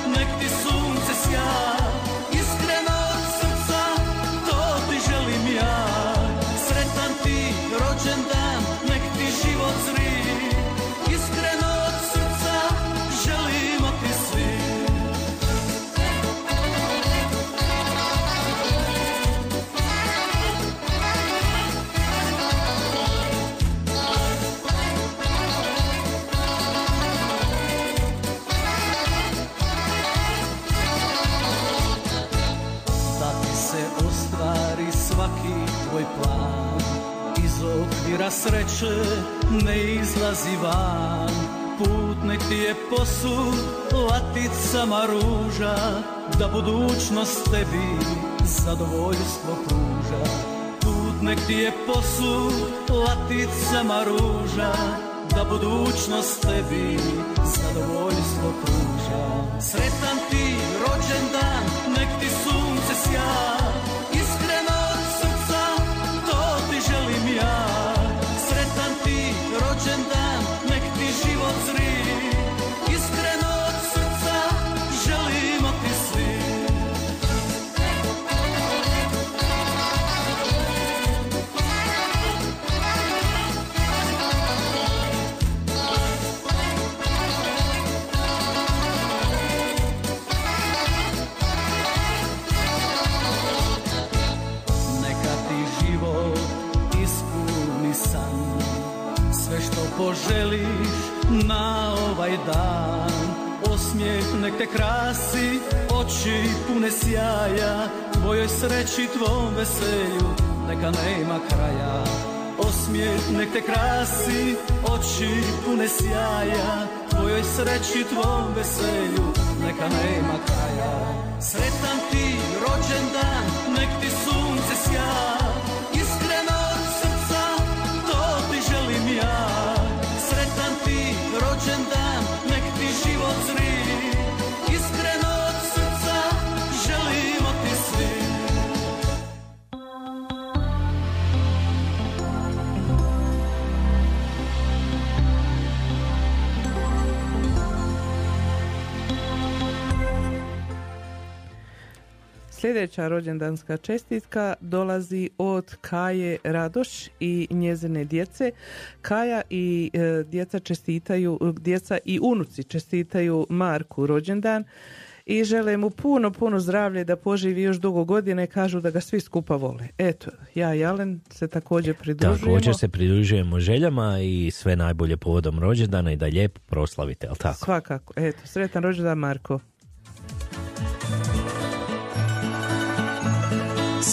sreće ne izlazi van. Put nek ti je posud laticama ruža Da budućnost tebi zadovoljstvo pruža. Put nek ti je posud laticama ruža Da budućnost tebi zadovoljstvo pruža. Sretan ti rođendan, nek ti sunce sja nek te krasi, oči pune sjaja Tvojoj sreći, tvom veselju, neka nema kraja. Osmijeh nek te krasi, oči pune sjaja Tvojoj sreći, tvom veselju, neka nema kraja. Sretan ti rođendan, nek ti sunce Sljedeća rođendanska čestitka dolazi od Kaje Radoš i njezine djece. Kaja i e, djeca čestitaju, djeca i unuci čestitaju Marku rođendan i žele mu puno, puno zdravlja i da poživi još dugo godine. Kažu da ga svi skupa vole. Eto, ja i Alen se također pridružujemo. Također se pridružujemo željama i sve najbolje povodom rođendana i da lijepo proslavite, jel tako? Svakako. Eto, sretan rođendan Marko.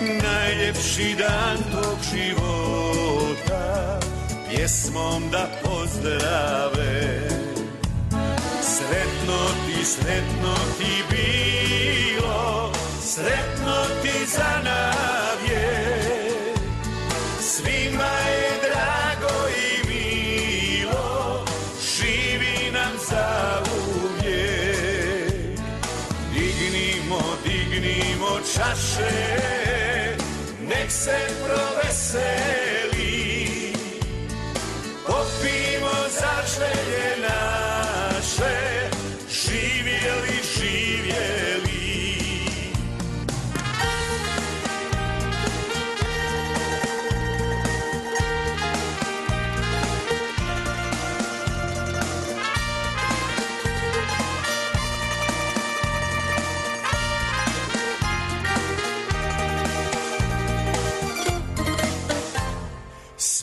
najljepši dan tog života pjesmom da pozdrave. Sretno ti sretno ti bilo sretno ti za navje. Svima je drago i milo živi nam za uvijek. Dignimo, dignimo čaše, nek se proveseli. Popimo za želje naše,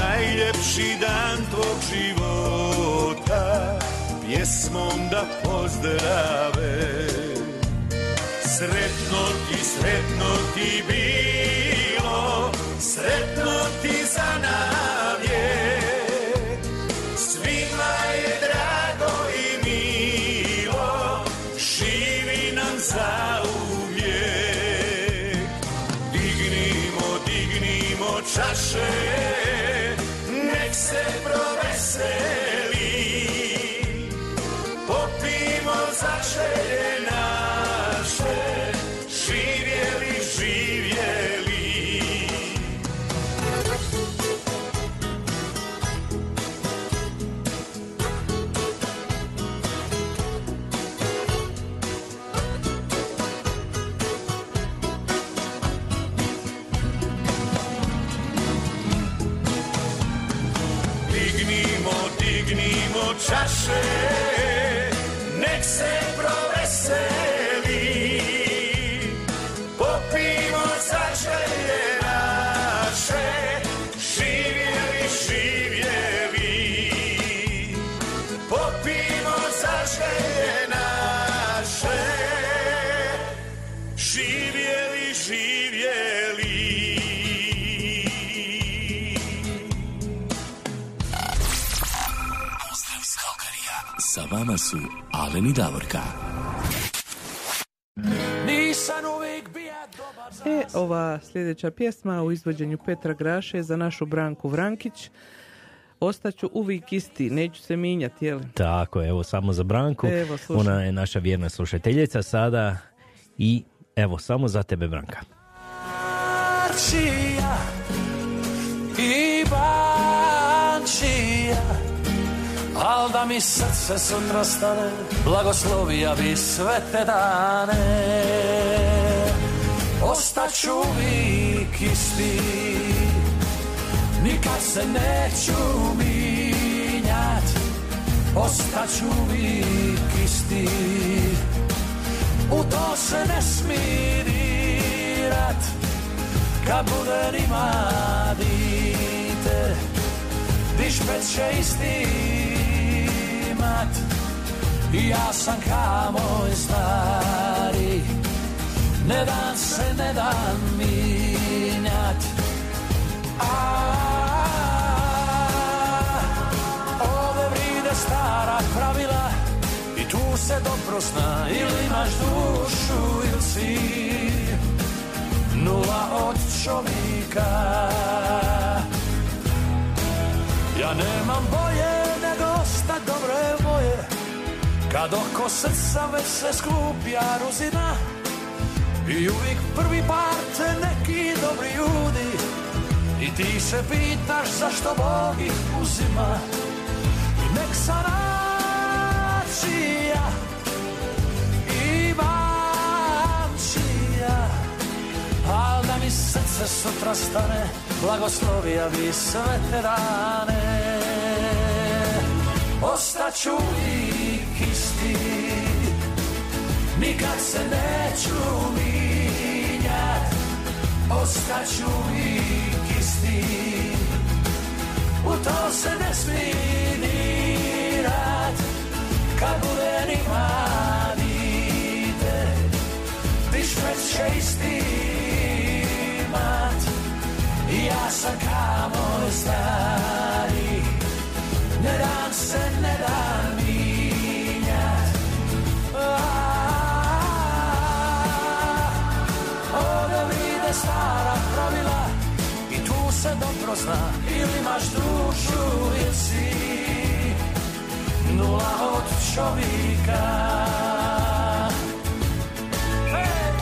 najljepši dan tvog života. Pjesmom da pozdrave. Sretno ti sretno ti bilo sretno ti za navje čaše, nek se. Vama su Alen i Davorka. Nisam uvijek bija E, ova sljedeća pjesma u izvođenju Petra Graše za našu Branku Vrankić. Ostaću uvijek isti, neću se minjati, jel? Tako, evo samo za Branku. Evo, slušaj. Ona je naša vjerna slušateljica sada i evo samo za tebe Branka. Al da mi srce sutra stane Blagoslovija bi sve te dane. Ostaću uvijek isti Nikad se neću minjat Ostaću uvijek isti U to se ne smije dirat Kad bude ima dite će isti I ja sam ka moj stari. Ne dan se ne dan minjat. A Ovdje vride stara pravila I tu se dobro zna Ili imaš dušu ili si Nula od čovjeka. Ja nemam boje Kad oko srca već se skuplja ruzina I uvijek prvi par te neki dobri ljudi I ti se pitaš zašto Bog ih uzima. I nek sanacija I bančija Al da mi srce sutra stane Blagoslovija bi sve te dane. Ostaću uvijek isti. Nikad se neću minjat Ostaću uvijek isti. U to se ne smije dirat Kad bude nima dite Dišpet će isti imat I ja sam ka moj stari. Ne dam se, ne dam stara pravila I tu se dobro zna Ili imaš dušu ili si Nula od čovjeka Hej!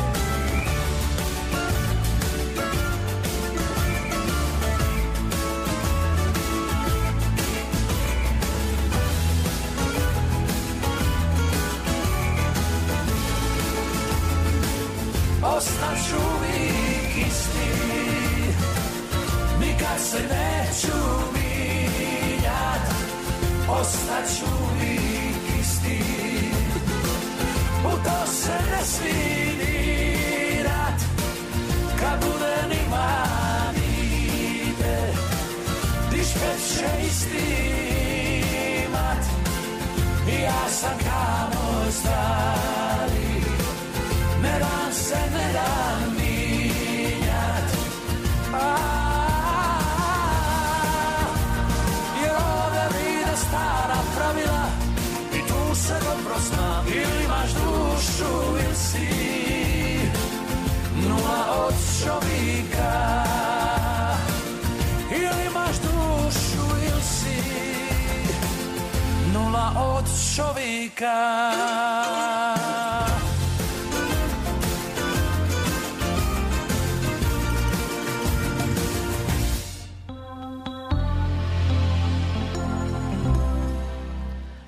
Ostaću uvijek isti. Nikad se neću minjat Ostaću uvijek isti. U to se ne smije dirat Kad bude nima dite Dišpet će isti imat I ja sam ka moj stari. Ne dam se, ne dam ili si Nula od čovjeka. Ili imaš dušu ili si Nula od čovjeka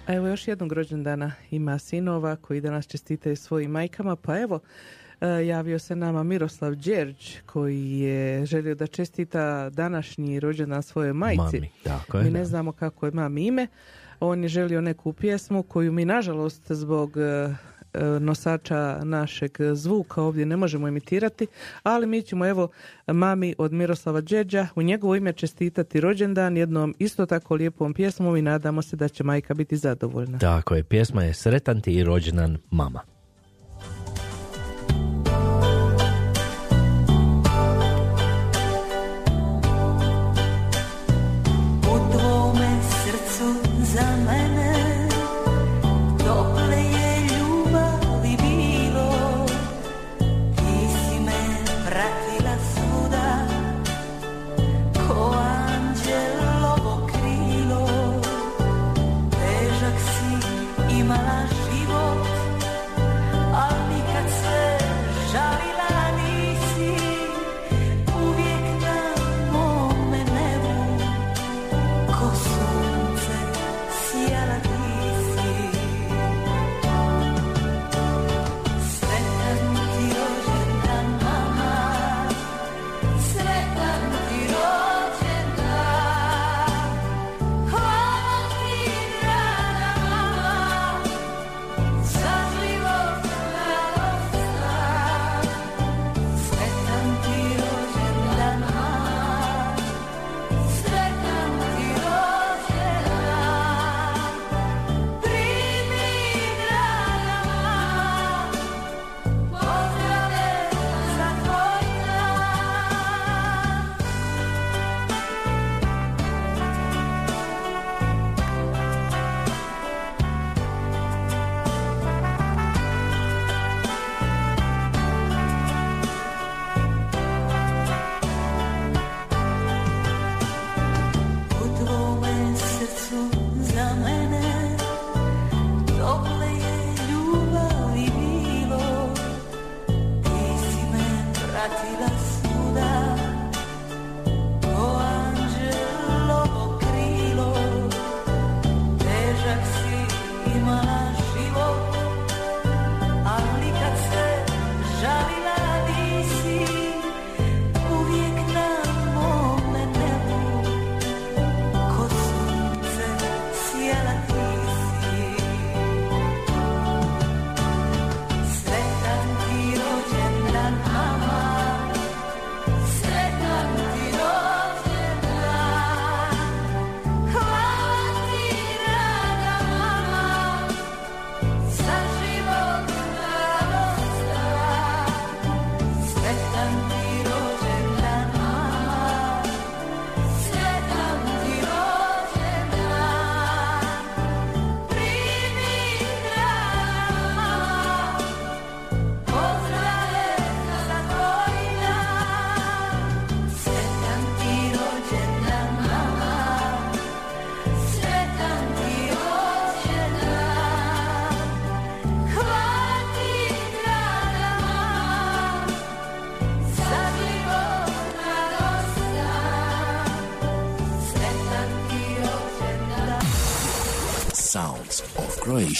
A evo još jednog rođendana ima sinova koji danas čestitaju svojim majkama, pa evo e, javio se nama Miroslav Đerđ koji je želio da čestita današnji rođendan svojoj majci. Mami, tako je, Mi ne da. znamo kako je mami ime. On je želio neku pjesmu koju mi nažalost zbog e, nosača našeg zvuka ovdje ne možemo imitirati, ali mi ćemo evo mami od Miroslava Đeđa u njegovo ime čestitati rođendan jednom isto tako lijepom pjesmom i nadamo se da će majka biti zadovoljna. Tako je, pjesma je Sretan ti i rođendan mama.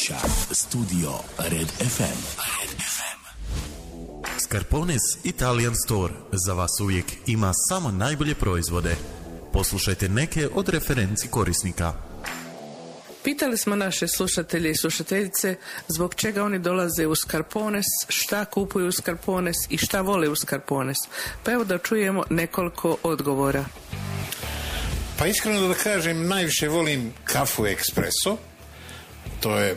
Croatia. Studio Red FM. Scarpones Italian Store za vas uvijek ima samo najbolje proizvode. Poslušajte neke od referenci korisnika. Pitali smo naše slušatelje i slušateljice zbog čega oni dolaze u Skarpones, šta kupuju u Skarpones i šta vole u Skarpones. Pa evo da čujemo nekoliko odgovora. Pa iskreno da kažem, najviše volim kafu espresso. To je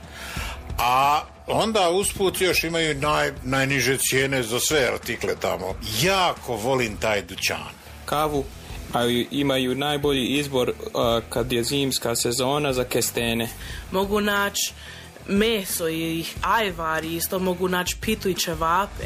A onda usput još imaju naj, najniže cijene za sve artikle tamo. Jako volim taj dućan. Kavu a imaju najbolji izbor a, kad je zimska sezona za kestene. Mogu naći meso i ajvar, isto mogu naći pitu i čevape.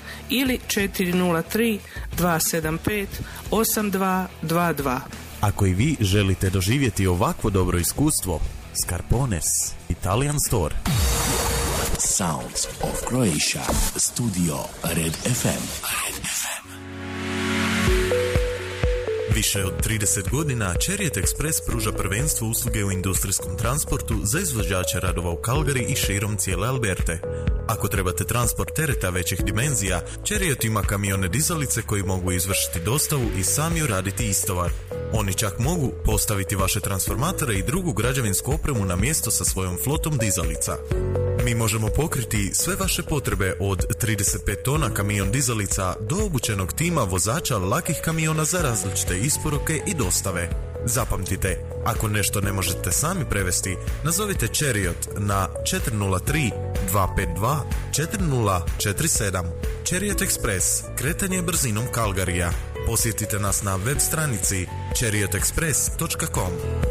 ili 403 275 8222. Ako i vi želite doživjeti ovakvo dobro iskustvo, Scarpones Italian Store. Sounds of Croatia. Studio Red FM. Red FM. Više od 30 godina Chariot Express pruža prvenstvo usluge u industrijskom transportu za izvođače radova u Calgary i širom cijele Alberte. Ako trebate transport tereta većih dimenzija, Chariot ima kamione dizalice koji mogu izvršiti dostavu i sami uraditi istovar. Oni čak mogu postaviti vaše transformatore i drugu građevinsku opremu na mjesto sa svojom flotom dizalica. Mi možemo pokriti sve vaše potrebe od 35 tona kamion dizalica do obučenog tima vozača lakih kamiona za različite isporuke i dostave. Zapamtite, ako nešto ne možete sami prevesti, nazovite Chariot na 403 252 4047. Chariot Express, kretanje brzinom Kalgarija. Posjetite nas na web stranici chariotexpress.com.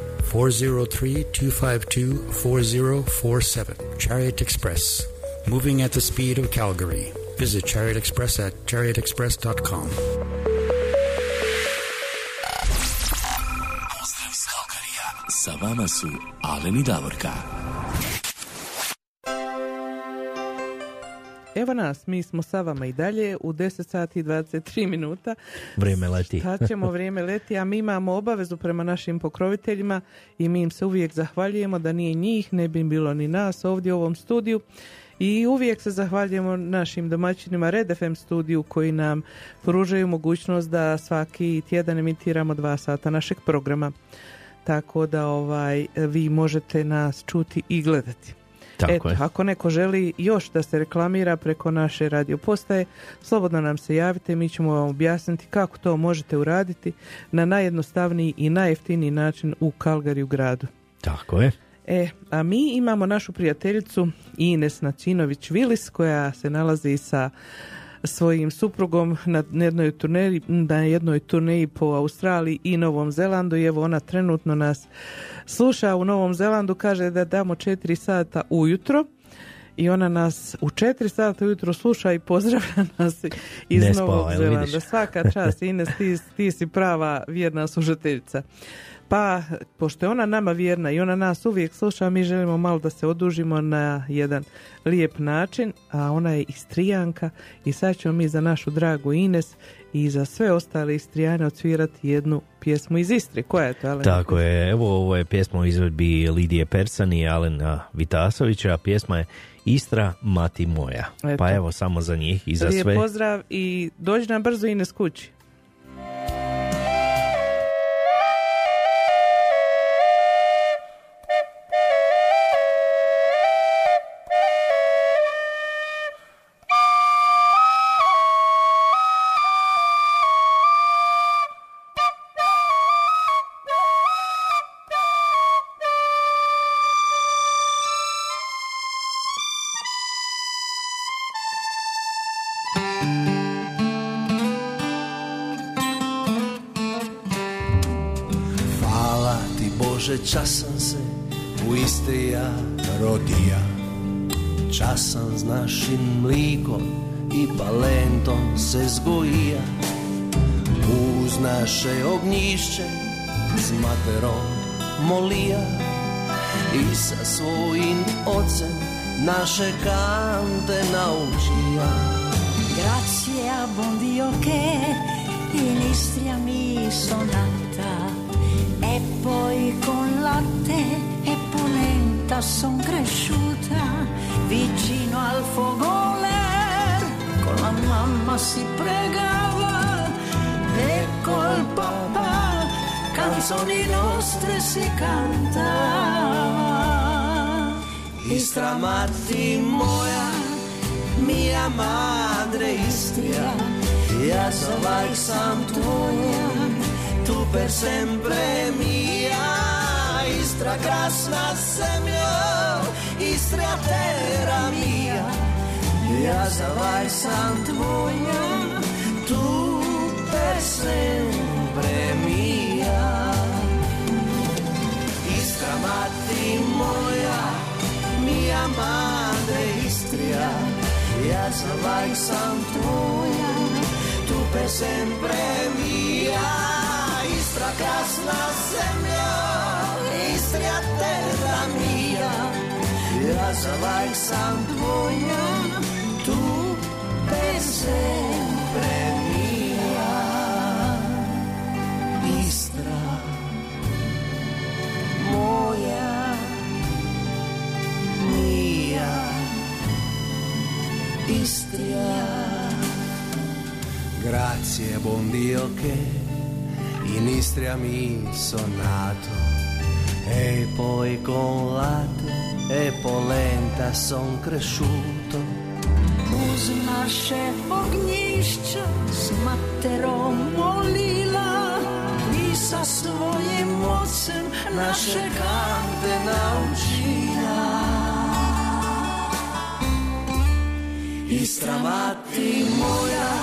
403 252 4047. Chariot Express. Moving at the speed of Calgary. Visit Chariot Express at chariotexpress.com. Pozdrav iz Kalkarija. Sa vama su Alen Davorka. Evo nas, mi smo sa vama i dalje u 10 sati i 23 minuta. Vrijeme leti. Šta ćemo, vrijeme leti, a mi imamo obavezu prema našim pokroviteljima i mi im se uvijek zahvaljujemo da nije njih, ne bi bilo ni nas ovdje u ovom studiju. I uvijek se zahvaljujemo našim domaćinima Red FM studiju koji nam pružaju mogućnost da svaki tjedan emitiramo dva sata našeg programa. Tako da ovaj vi možete nas čuti i gledati. Tako Eto, je. ako neko želi još da se reklamira preko naše radio postaje, slobodno nam se javite, mi ćemo vam objasniti kako to možete uraditi na najjednostavniji i najjeftiniji način u Kalgariju gradu. Tako je. E, a mi imamo našu prijateljicu Ines Načinović-Vilis koja se nalazi sa svojim suprugom na jednoj turneji, na jednoj turneji po Australiji i Novom Zelandu i evo ona trenutno nas sluša u Novom Zelandu, kaže da damo 4 sata ujutro i ona nas u 4 sata ujutro sluša i pozdravlja <laughs> nas iz Ne Novog Zelanda. Svaka čast Ines, ti, ti si prava vjerna slušateljica. Pa, pošto je ona nama vjerna i ona nas uvijek sluša, mi želimo malo da se odužimo na jedan lijep način, a ona je Istrijanka i sad ćemo mi za našu dragu Ines i za sve ostale Istrijane odsvirati jednu pjesmu iz Istri. Koja je to, Alen? Tako je, evo ovo je pjesma u izvedbi Lidije Persan i Alena Vitasovića, a pjesma je Istra, mati moja. Eto. Pa evo samo za njih i za Lijep sve. pozdrav i dođi nam brzo Ines kući. Časan se u Istri ja rodija Časan s našim mlikom i palentom se zgojija Uz naše ognjišće s materom molija I sa svojim ocem naše kante naučija Grazie a buon Dio che in Istria mi sono nata e poi con latte e polenta son cresciuta vicino al fogone con la mamma si pregava e col papà canzoni nostre si cantava Istra mati moja, mia madre Istria, ja za uvijek sam tvoja, tu per sempre mia. Istra krasna zemlja, Istra tera mia, ja za vaj sam tvoja, tu pesem premija. Istra mati moja, mia madre Istria, ja za vaj sam tvoja, tu pe sempre mia, Istra krasna zemlja, Istria terra mia, ja zavajk sam tu per sempre mia. Istra moja, mia, Istria. Grazie, buon Dio, che in Istria mi sono nato. E poi con latte e polenta son cresciuto. Uz naše ognjišća s materom molila i sa svojim ocem naše kante naučila. Istra mati moja,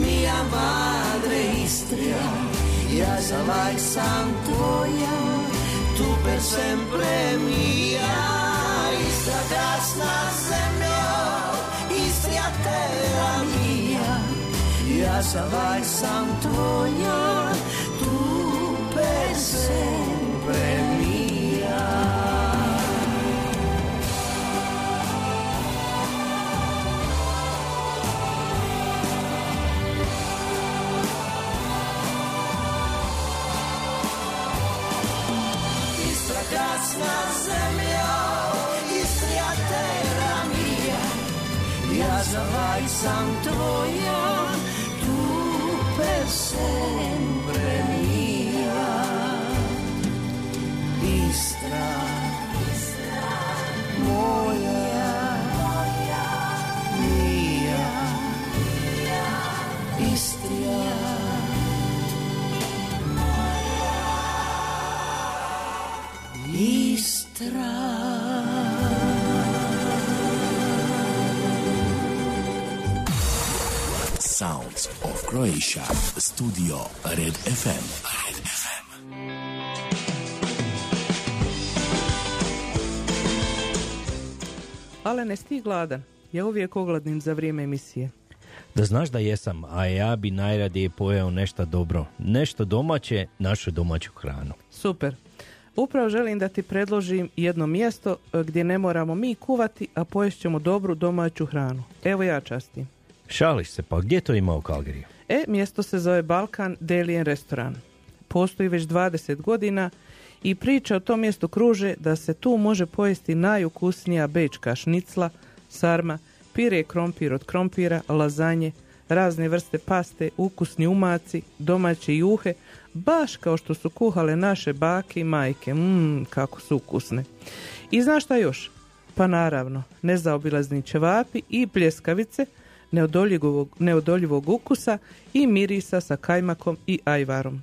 mia madre Istria, ja zavajk sam tvoja, tu per sempre mia. Istra krasna zemlja, Istria terra mia, ja zavajk sam tvoja, tu per sempre krasna zemlja, Istria terra mia, ja zavajk sam tvoja, tu per sempre mia. Istra, moja, Sounds of Croatia. Studio Red FM. Red FM. Ale ne sti gladan. Ja uvijek ogladnim za vrijeme emisije. Da znaš da jesam, a ja bi najradije pojeo nešto dobro. Nešto domaće, našu domaću hranu. Super. Upravo želim da ti predložim jedno mjesto e, gdje ne moramo mi kuvati, a pojest ćemo dobru domaću hranu. Evo ja častim. Šališ se, pa gdje to ima u Kalgariju? E, mjesto se zove Balkan Delian Restoran. Postoji već 20 godina i priče o tom mjestu kruže da se tu može pojesti najukusnija bečka šnicla, sarma, pire krompir od krompira, lazanje, razne vrste paste, ukusni umaci, domaće juhe, baš kao što su kuhale naše bake i majke. Mmm, kako su ukusne. I znaš šta još? Pa naravno, nezaobilazni ćevapi i pljeskavice, neodoljivog, neodoljivog ukusa i mirisa sa kajmakom i ajvarom.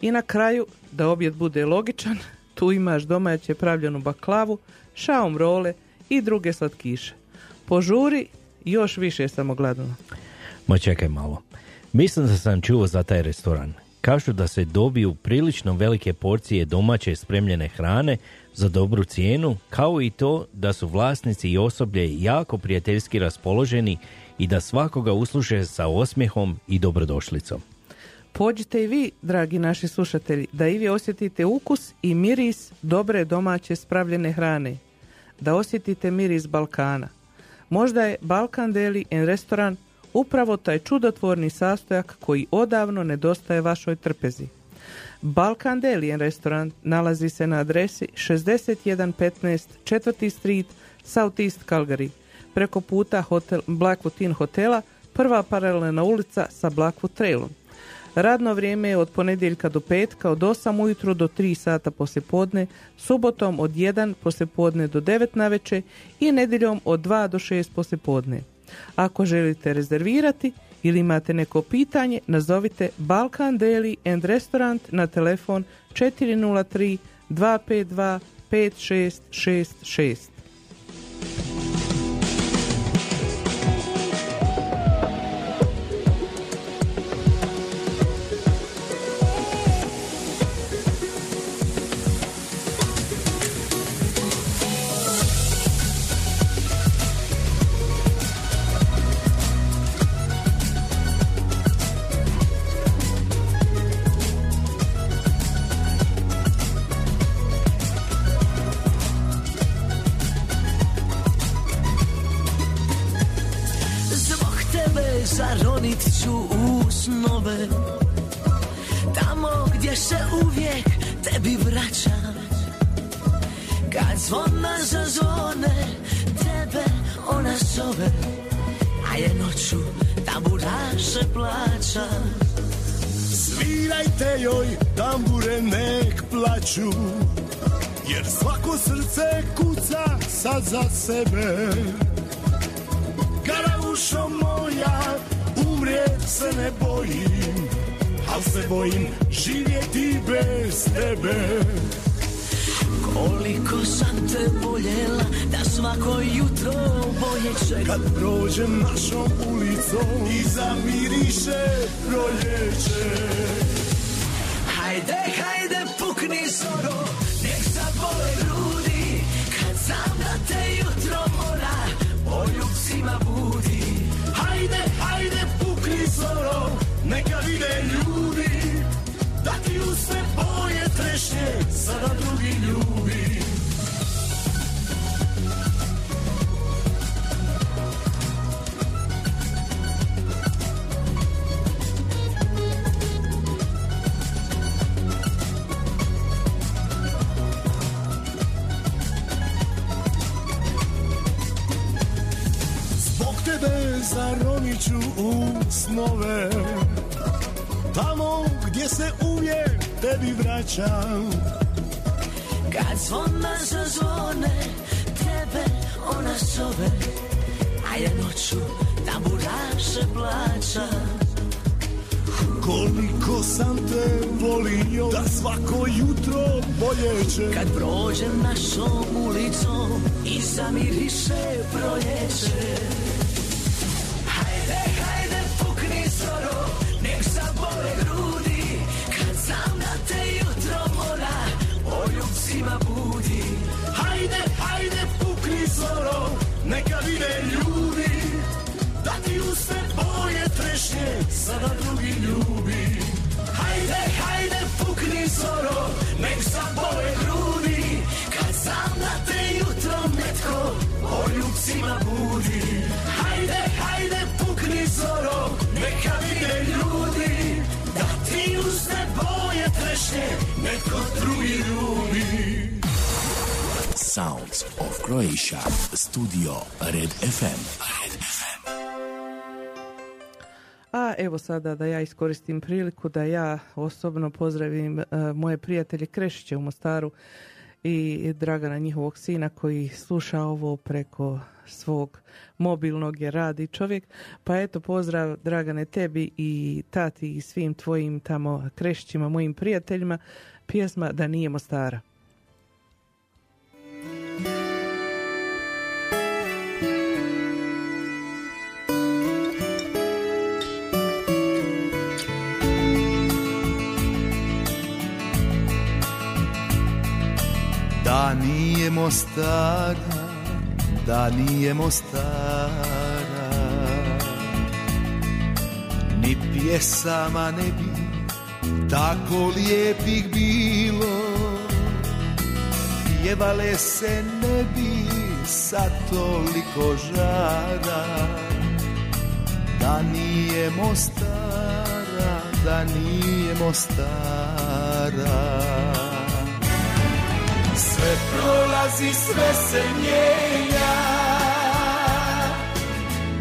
I na kraju, da objed bude logičan, <laughs> tu imaš domaće pravljenu baklavu, šaum role i druge slatkiše. Požuri, još više sam ogladna. Ma čekaj malo. Mislim da sam čuo za taj restoran. Kažu da se dobiju prilično velike porcije domaće spremljene hrane za dobru cijenu, kao i to da su vlasnici i osoblje jako prijateljski raspoloženi i da svakoga usluže sa osmijehom i dobrodošlicom. Pođite i vi, dragi naši slušatelji, da i vi osjetite ukus i miris dobre domaće spravljene hrane. Da osjetite miris Balkana. Možda je Balkan Deli and Restoran upravo taj čudotvorni sastojak koji odavno nedostaje vašoj trpezi. Balkan Deli and Restaurant nalazi se na adresi 6115 4. Street, South East Calgary, preko puta hotel, Blackwood Inn hotela, prva paralelna ulica sa Blackwood Trailom. Radno vrijeme je od ponedjeljka do petka od 8 ujutro do 3 sata poslijepodne, subotom od 1 poslijepodne do 9 naveče i nedjeljom od 2 do 6 poslijepodne. Ako želite rezervirati ili imate neko pitanje, nazovite Balkan Deli and Restaurant na telefon 403 252 5666. sebe. Garaušo moja, umrijet se ne bojim Al se bojim živjeti bez tebe. Koliko sam te voljela da svako jutro bolje čekam Kad prođem našom ulicom i zamiriše proljeće. Hajde, hajde, pukni zoro, sada drugi ljubi. Zbog tebe zaronit u snove. Tamo gdje se uvijek tebi vraćam Kad zvona zazvone, tebe ona zove A ja noću tamburaše plaća. Koliko sam te volio Da svako jutro boljeće Kad prođem našom ulicom i zamiriše proljeće Neka vide ljudi Da ti u sve boje trešnje Sada drugi ljubi. Hajde, hajde, pukni zoro, nek zabole grudi. Kad znam da te jutro netko o ljubcima budi. Hajde, hajde, pukni zoro, neka vide ljudi Da ti uzne boje trešnje, netko drugi ljubi Sounds of Croatia. Studio Red FM. Red FM. A evo sada da ja iskoristim priliku da ja osobno pozdravim e, moje prijatelje Krešiće u Mostaru i Dragana njihovog sina koji sluša ovo preko svog mobilnog jer radi čovjek. Pa eto pozdrav Dragane tebi i tati i svim tvojim tamo Krešićima, mojim prijateljima. Pjesma da nije Mostara. Da nije Mostara, da nije Mostara. Ni pjesama ne bi tako lijepih bilo. Pjevale se ne bi sa toliko žara. Da nije Mostara, da nije Mostara sve prolazi, sve se mijenja.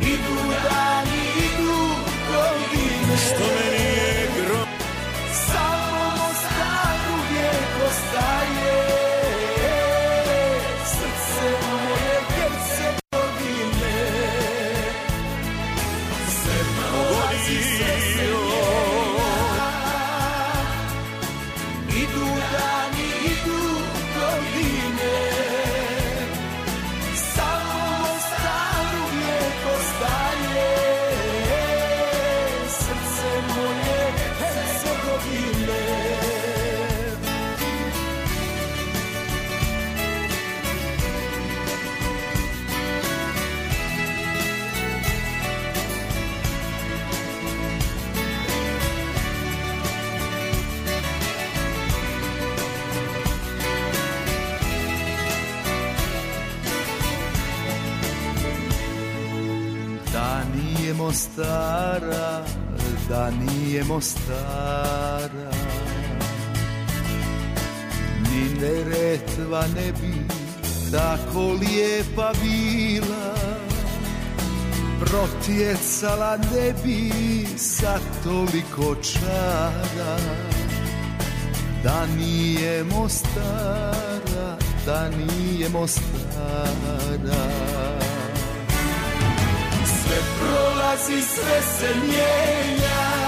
Idu dani, idu godine Što meni Mostara, da nije Mostara. Ni Neretva ne bi tako lijepa bila. Protjecala ne bi sa toliko čara. Da nije Mostara, da nije Mostara sve prolazi, sve se mijenja.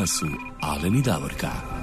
Nama su Alen Davorka.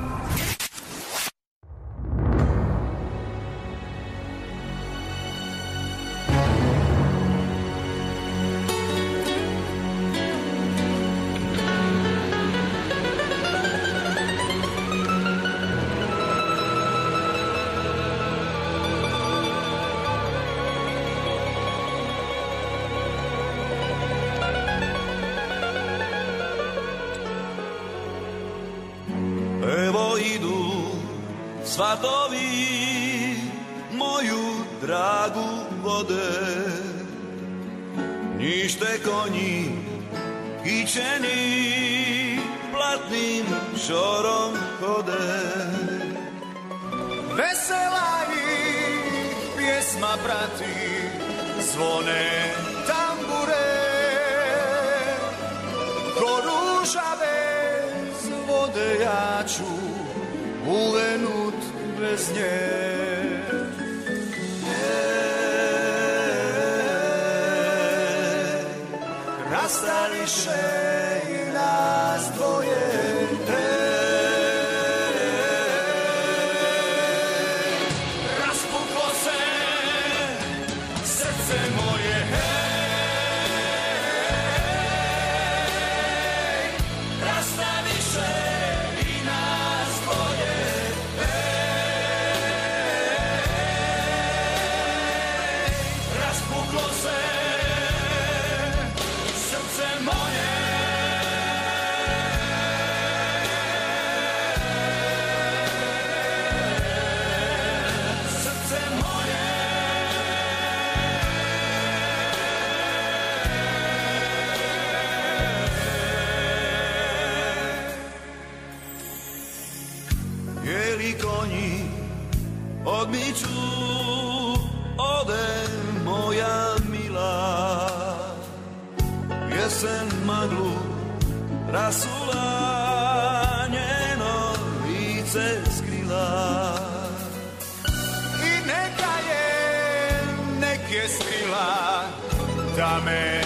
da me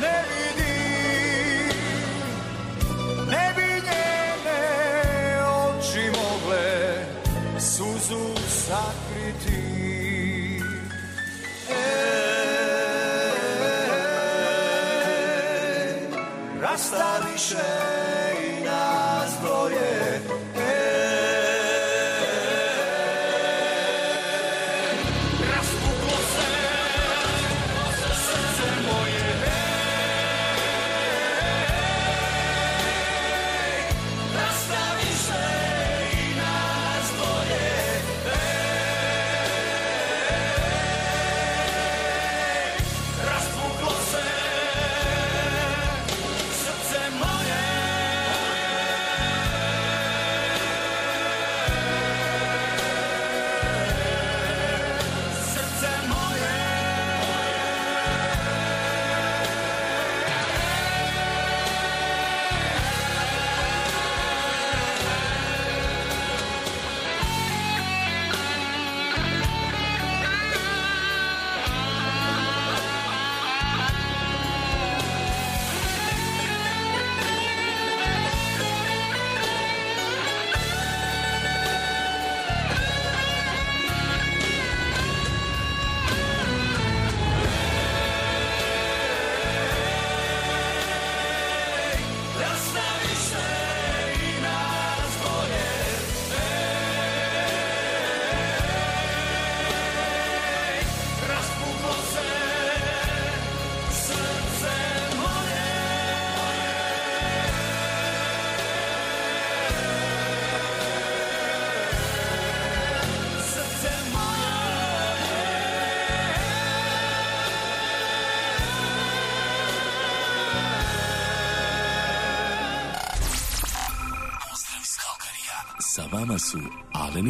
ne vidi. Ne bi njene oči mogle suzu sakriti. E, Rastališe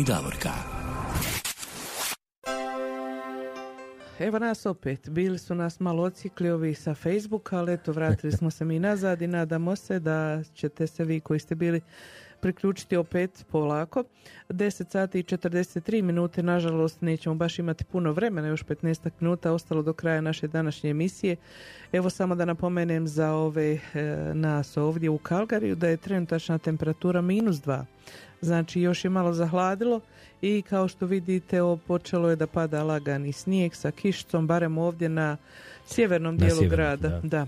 Davorka. Evo nas opet. Bili su nas malo ocikli ovi sa Facebooka, ali eto, vratili smo se mi nazad i nadamo se da ćete se vi koji ste bili priključiti opet polako. 10 sati i 43 minute, nažalost nećemo baš imati puno vremena, još 15 minuta ostalo do kraja naše današnje emisije. Evo samo da napomenem za ove e, nas ovdje u Kalgariju da je trenutačna temperatura minus 2. Znači još je malo zahladilo i kao što vidite počelo je da pada lagani snijeg sa kišicom, barem ovdje na sjevernom Na dijelu sjevernom, grada. da. da.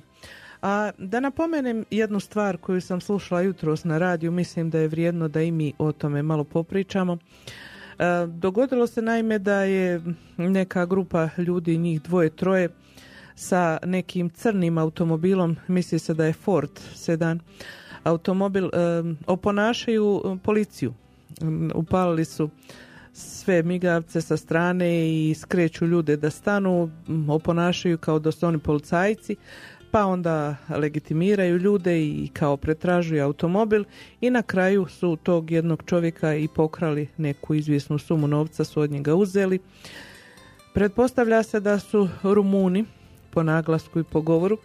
A da napomenem jednu stvar koju sam slušala jutros na radiju, mislim da je vrijedno da i mi o tome malo popričamo. E, dogodilo se naime da je neka grupa ljudi, njih dvoje, troje, sa nekim crnim automobilom, misli se da je Ford sedan, automobil, oponašaju policiju. Upalili su sve migavce sa strane i skreću ljude da stanu, oponašaju kao da su oni policajci, pa onda legitimiraju ljude i kao pretražuju automobil i na kraju su tog jednog čovjeka i pokrali neku izvjesnu sumu novca, su od njega uzeli. Pretpostavlja se da su Rumuni po naglasku i po govoru,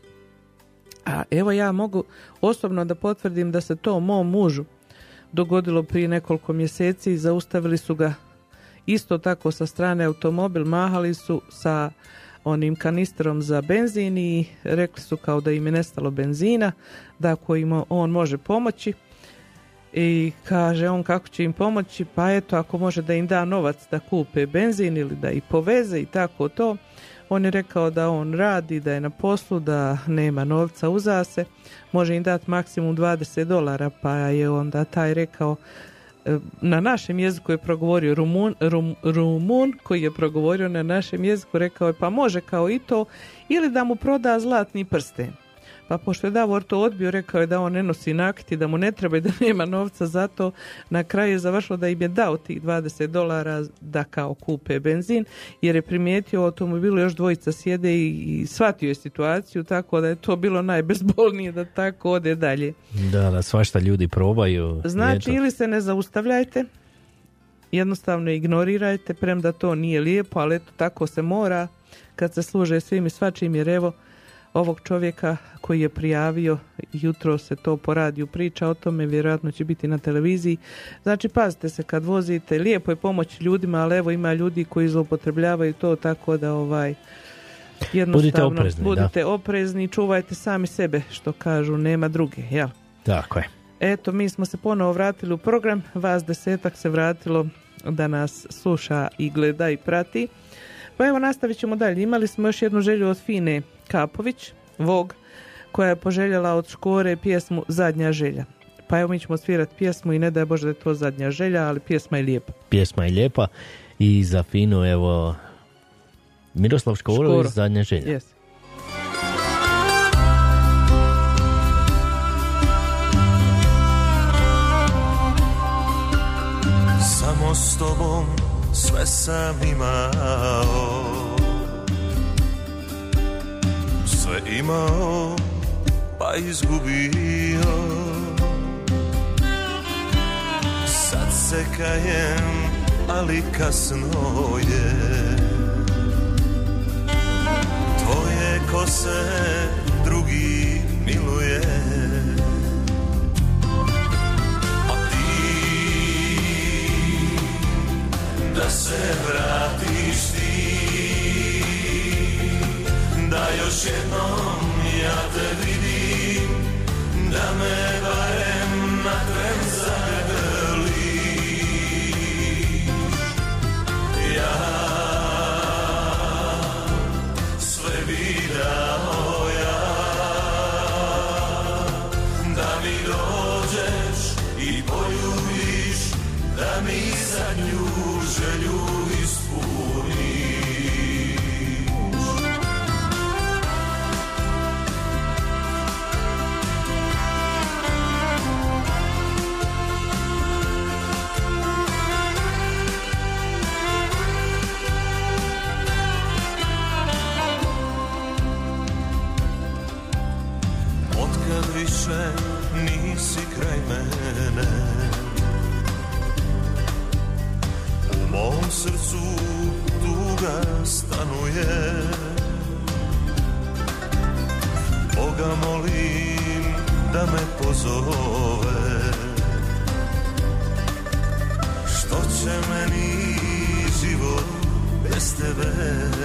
a evo ja mogu osobno da potvrdim da se to mom mužu dogodilo prije nekoliko mjeseci i zaustavili su ga isto tako sa strane automobil, mahali su sa onim kanistrom za benzin i rekli su kao da im je nestalo benzina, da ako im on može pomoći i kaže on kako će im pomoći, pa eto ako može da im da novac da kupe benzin ili da ih poveze i tako to. On je rekao da on radi, da je na poslu, da nema novca uza se, može im dati maksimum 20 dolara, pa je onda taj rekao e, na našem jeziku je progovorio Rumun, Rum- Rumun koji je progovorio na našem jeziku rekao je pa može kao i to ili da mu proda zlatni prsten. Pa pošto je Davor to odbio, rekao je da on ne nosi nakiti, da mu ne treba i da nema novca za to. Na kraju je završilo da im je dao tih 20 dolara da kao kupe benzin, jer je primijetio u automobilu još dvojica sjede i, i shvatio je situaciju, tako da je to bilo najbezbolnije da tako ode dalje. Da, da, svašta ljudi probaju. Znači, ili se ne zaustavljajte, jednostavno ignorirajte, premda to nije lijepo, ali eto tako se mora kad se služe svim i svačim, jer evo ovog čovjeka koji je prijavio, jutro se to po radiju priča o tome, vjerojatno će biti na televiziji. Znači, pazite se kad vozite, lijepo je pomoći ljudima, ali evo ima ljudi koji zloupotrebljavaju to, tako da ovaj jednostavno oprezni, da. budite oprezni, čuvajte sami sebe, što kažu, nema druge, jel? Tako je. Eto, mi smo se ponovo vratili u program, vas desetak se vratilo da nas sluša i gleda i prati. Pa evo nastavit ćemo dalje. Imali smo još jednu želju od Fine Kapović, Vog, koja je poželjela od Škore pjesmu Zadnja želja. Pa evo mi ćemo svirati pjesmu i ne daj Bože da je to zadnja želja, ali pjesma je lijepa. Pjesma je lijepa i za Finu, evo, Miroslav Škoro. zadnja želja. Yes. Samo s tobom sve sam imao imao pa izgubio. Sad se kajem, ali kasno je. Tvoje kose drugi miluje. A ti da se vratiš ti Da još jednom ja te vidim Da me barem na tren zagrliš Ja više nisi kraj mene. Mom srcu tuga stanuje. Boga molim da me pozove. Što će meni život bez tebe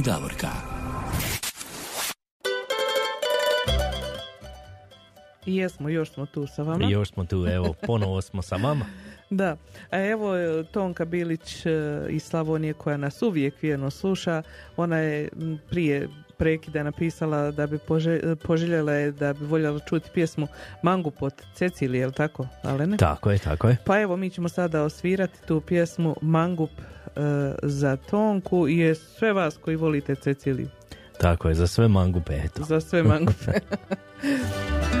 i Davorka. I jesmo, još smo tu sa vama. Još smo tu, evo, ponovo smo sa vama. <laughs> Da, a evo e, Tonka Bilić e, iz Slavonije koja nas uvijek vjerno sluša, ona je prije prekida napisala da bi pože- poželjela je da bi voljela čuti pjesmu Mangu pod Cecilije, jel tako, Alene? Tako je, tako je. Pa evo, mi ćemo sada osvirati tu pjesmu Mangup e, za Tonku i je sve vas koji volite Ceciliju. Tako je, za sve mangupe, eto. Za sve mangupe. <laughs>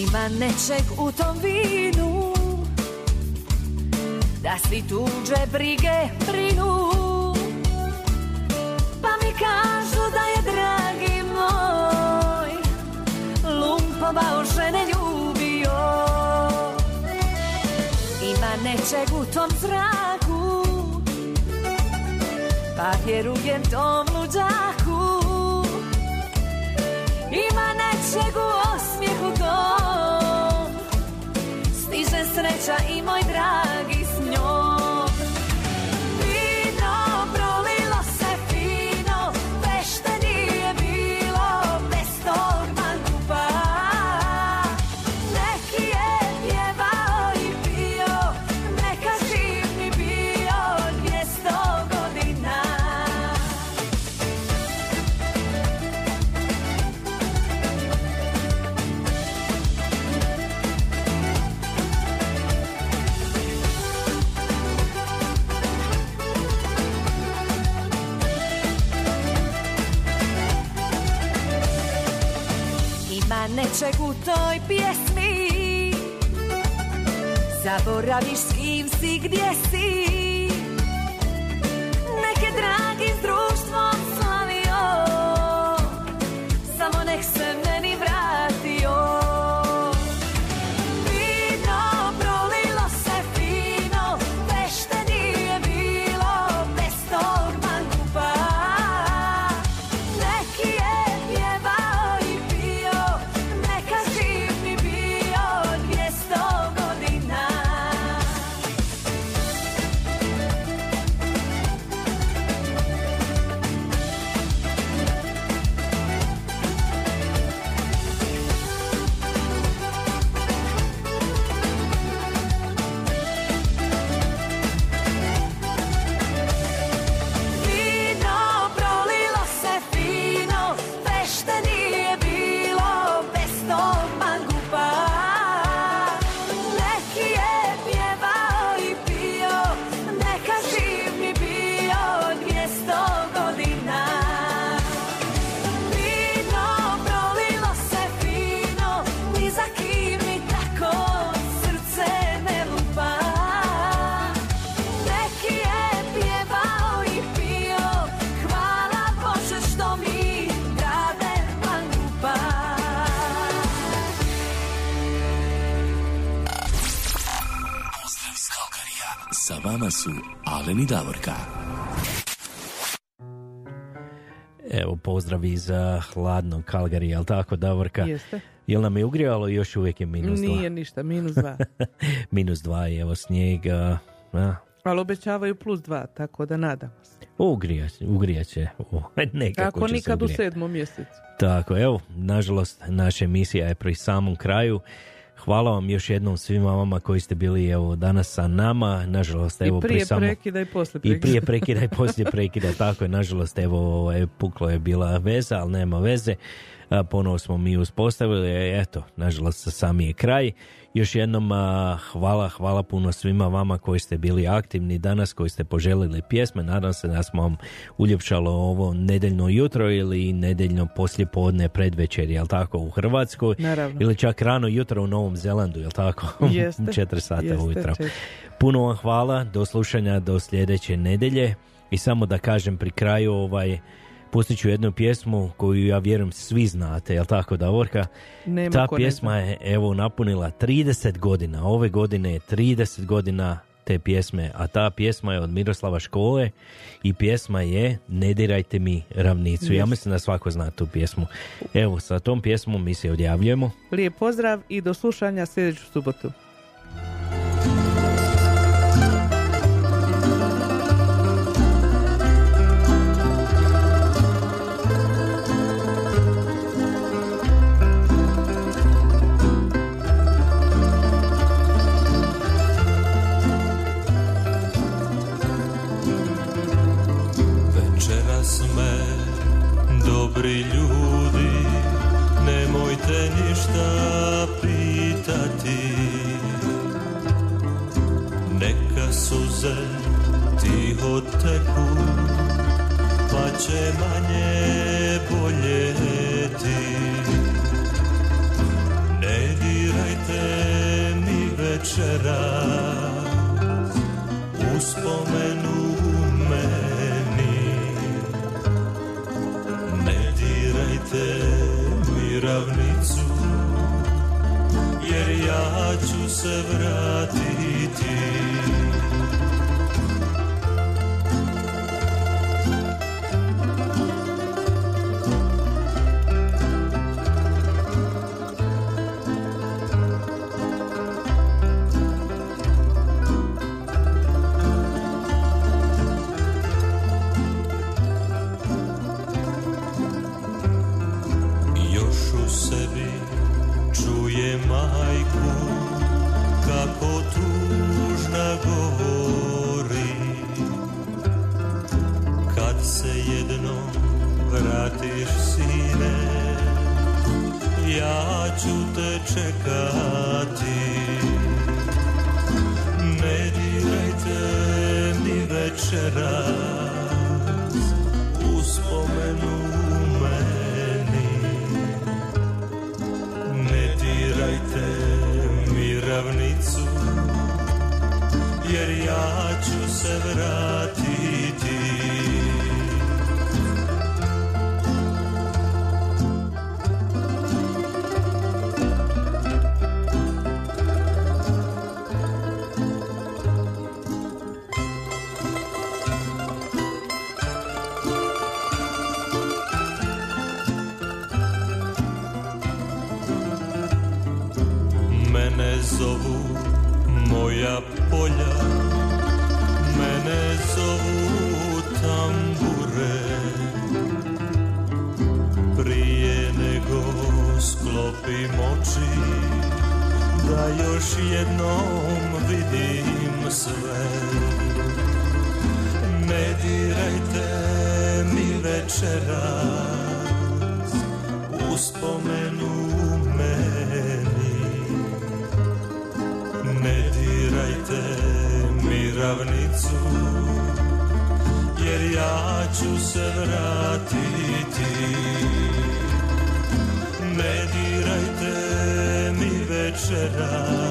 Ima nečeg u tom vinu Da svi tuđe brige brinu. Pa mi kažu da je dragi moj Lumpovao žene ljubio Ima nečeg u tom zraku Pa vjerujem tom luđaku. Ima nečeg u osmijehu tom Stiže sreća i moj dragi Ima nečeg u toj pjesmi. Zaboraviš s kim si, gdje si uh, hladnog Kalgari, jel tako, Davorka? Jeste. Jel nam je ugrijalo i još uvijek je minus dva? Nije ništa, minus dva. <laughs> minus dva i evo snijega. A, Ali obećavaju plus dva, tako da nadamo se. ugrijat, ugrijat će. <laughs> Nekako Ako će se nikad u ugrijat. sedmom mjesecu. Tako, evo, nažalost, naša emisija je pri samom kraju. Hvala vam još jednom svima vama koji ste bili evo danas sa nama. Nažalost, evo I pri prije samom- prekida i poslije I prekida. prije prekida i <laughs> poslije prekida, tako je, nažalost, evo, ovaj, puklo je bila veza, ali nema veze. Ponovo smo mi uspostavili, eto, nažalost, sami je kraj. Još jednom hvala, hvala puno svima vama koji ste bili aktivni danas, koji ste poželili pjesme. Nadam se da smo vam uljepšalo ovo nedeljno jutro ili nedeljno poslije podne predvečer, jel tako, u Hrvatskoj? Naravno. Ili čak rano jutro u Novom Zelandu, jel tako? <laughs> Jeste, <laughs> Četiri sata jeste, ujutro. Puno vam hvala, do slušanja do sljedeće nedelje i samo da kažem pri kraju ovaj pustit ću jednu pjesmu koju ja vjerujem svi znate, jel tako Davorka? Nema Ta pjesma je evo napunila 30 godina, ove godine je 30 godina te pjesme, a ta pjesma je od Miroslava Škole i pjesma je Ne dirajte mi ravnicu. Ja mislim da svako zna tu pjesmu. Evo, sa tom pjesmom mi se odjavljujemo. Lijep pozdrav i do slušanja sljedeću subotu. Dobri ljudi Nemojte ništa pitati. Neka suze tiho teku Pa će manje boljeti Ne dirajte mi večera Uspomenu ravnicu Jer ja ću se vratiti čekati. Ne dirajte mi večeras uspomenu meni. Ne dirajte mi ravnicu Jer ja ću se vratiti još jednom vidim sve. Ne dirajte mi večeras Uspomenu meni. Ne dirajte mi ravnicu Jer ja ću se vratiti mi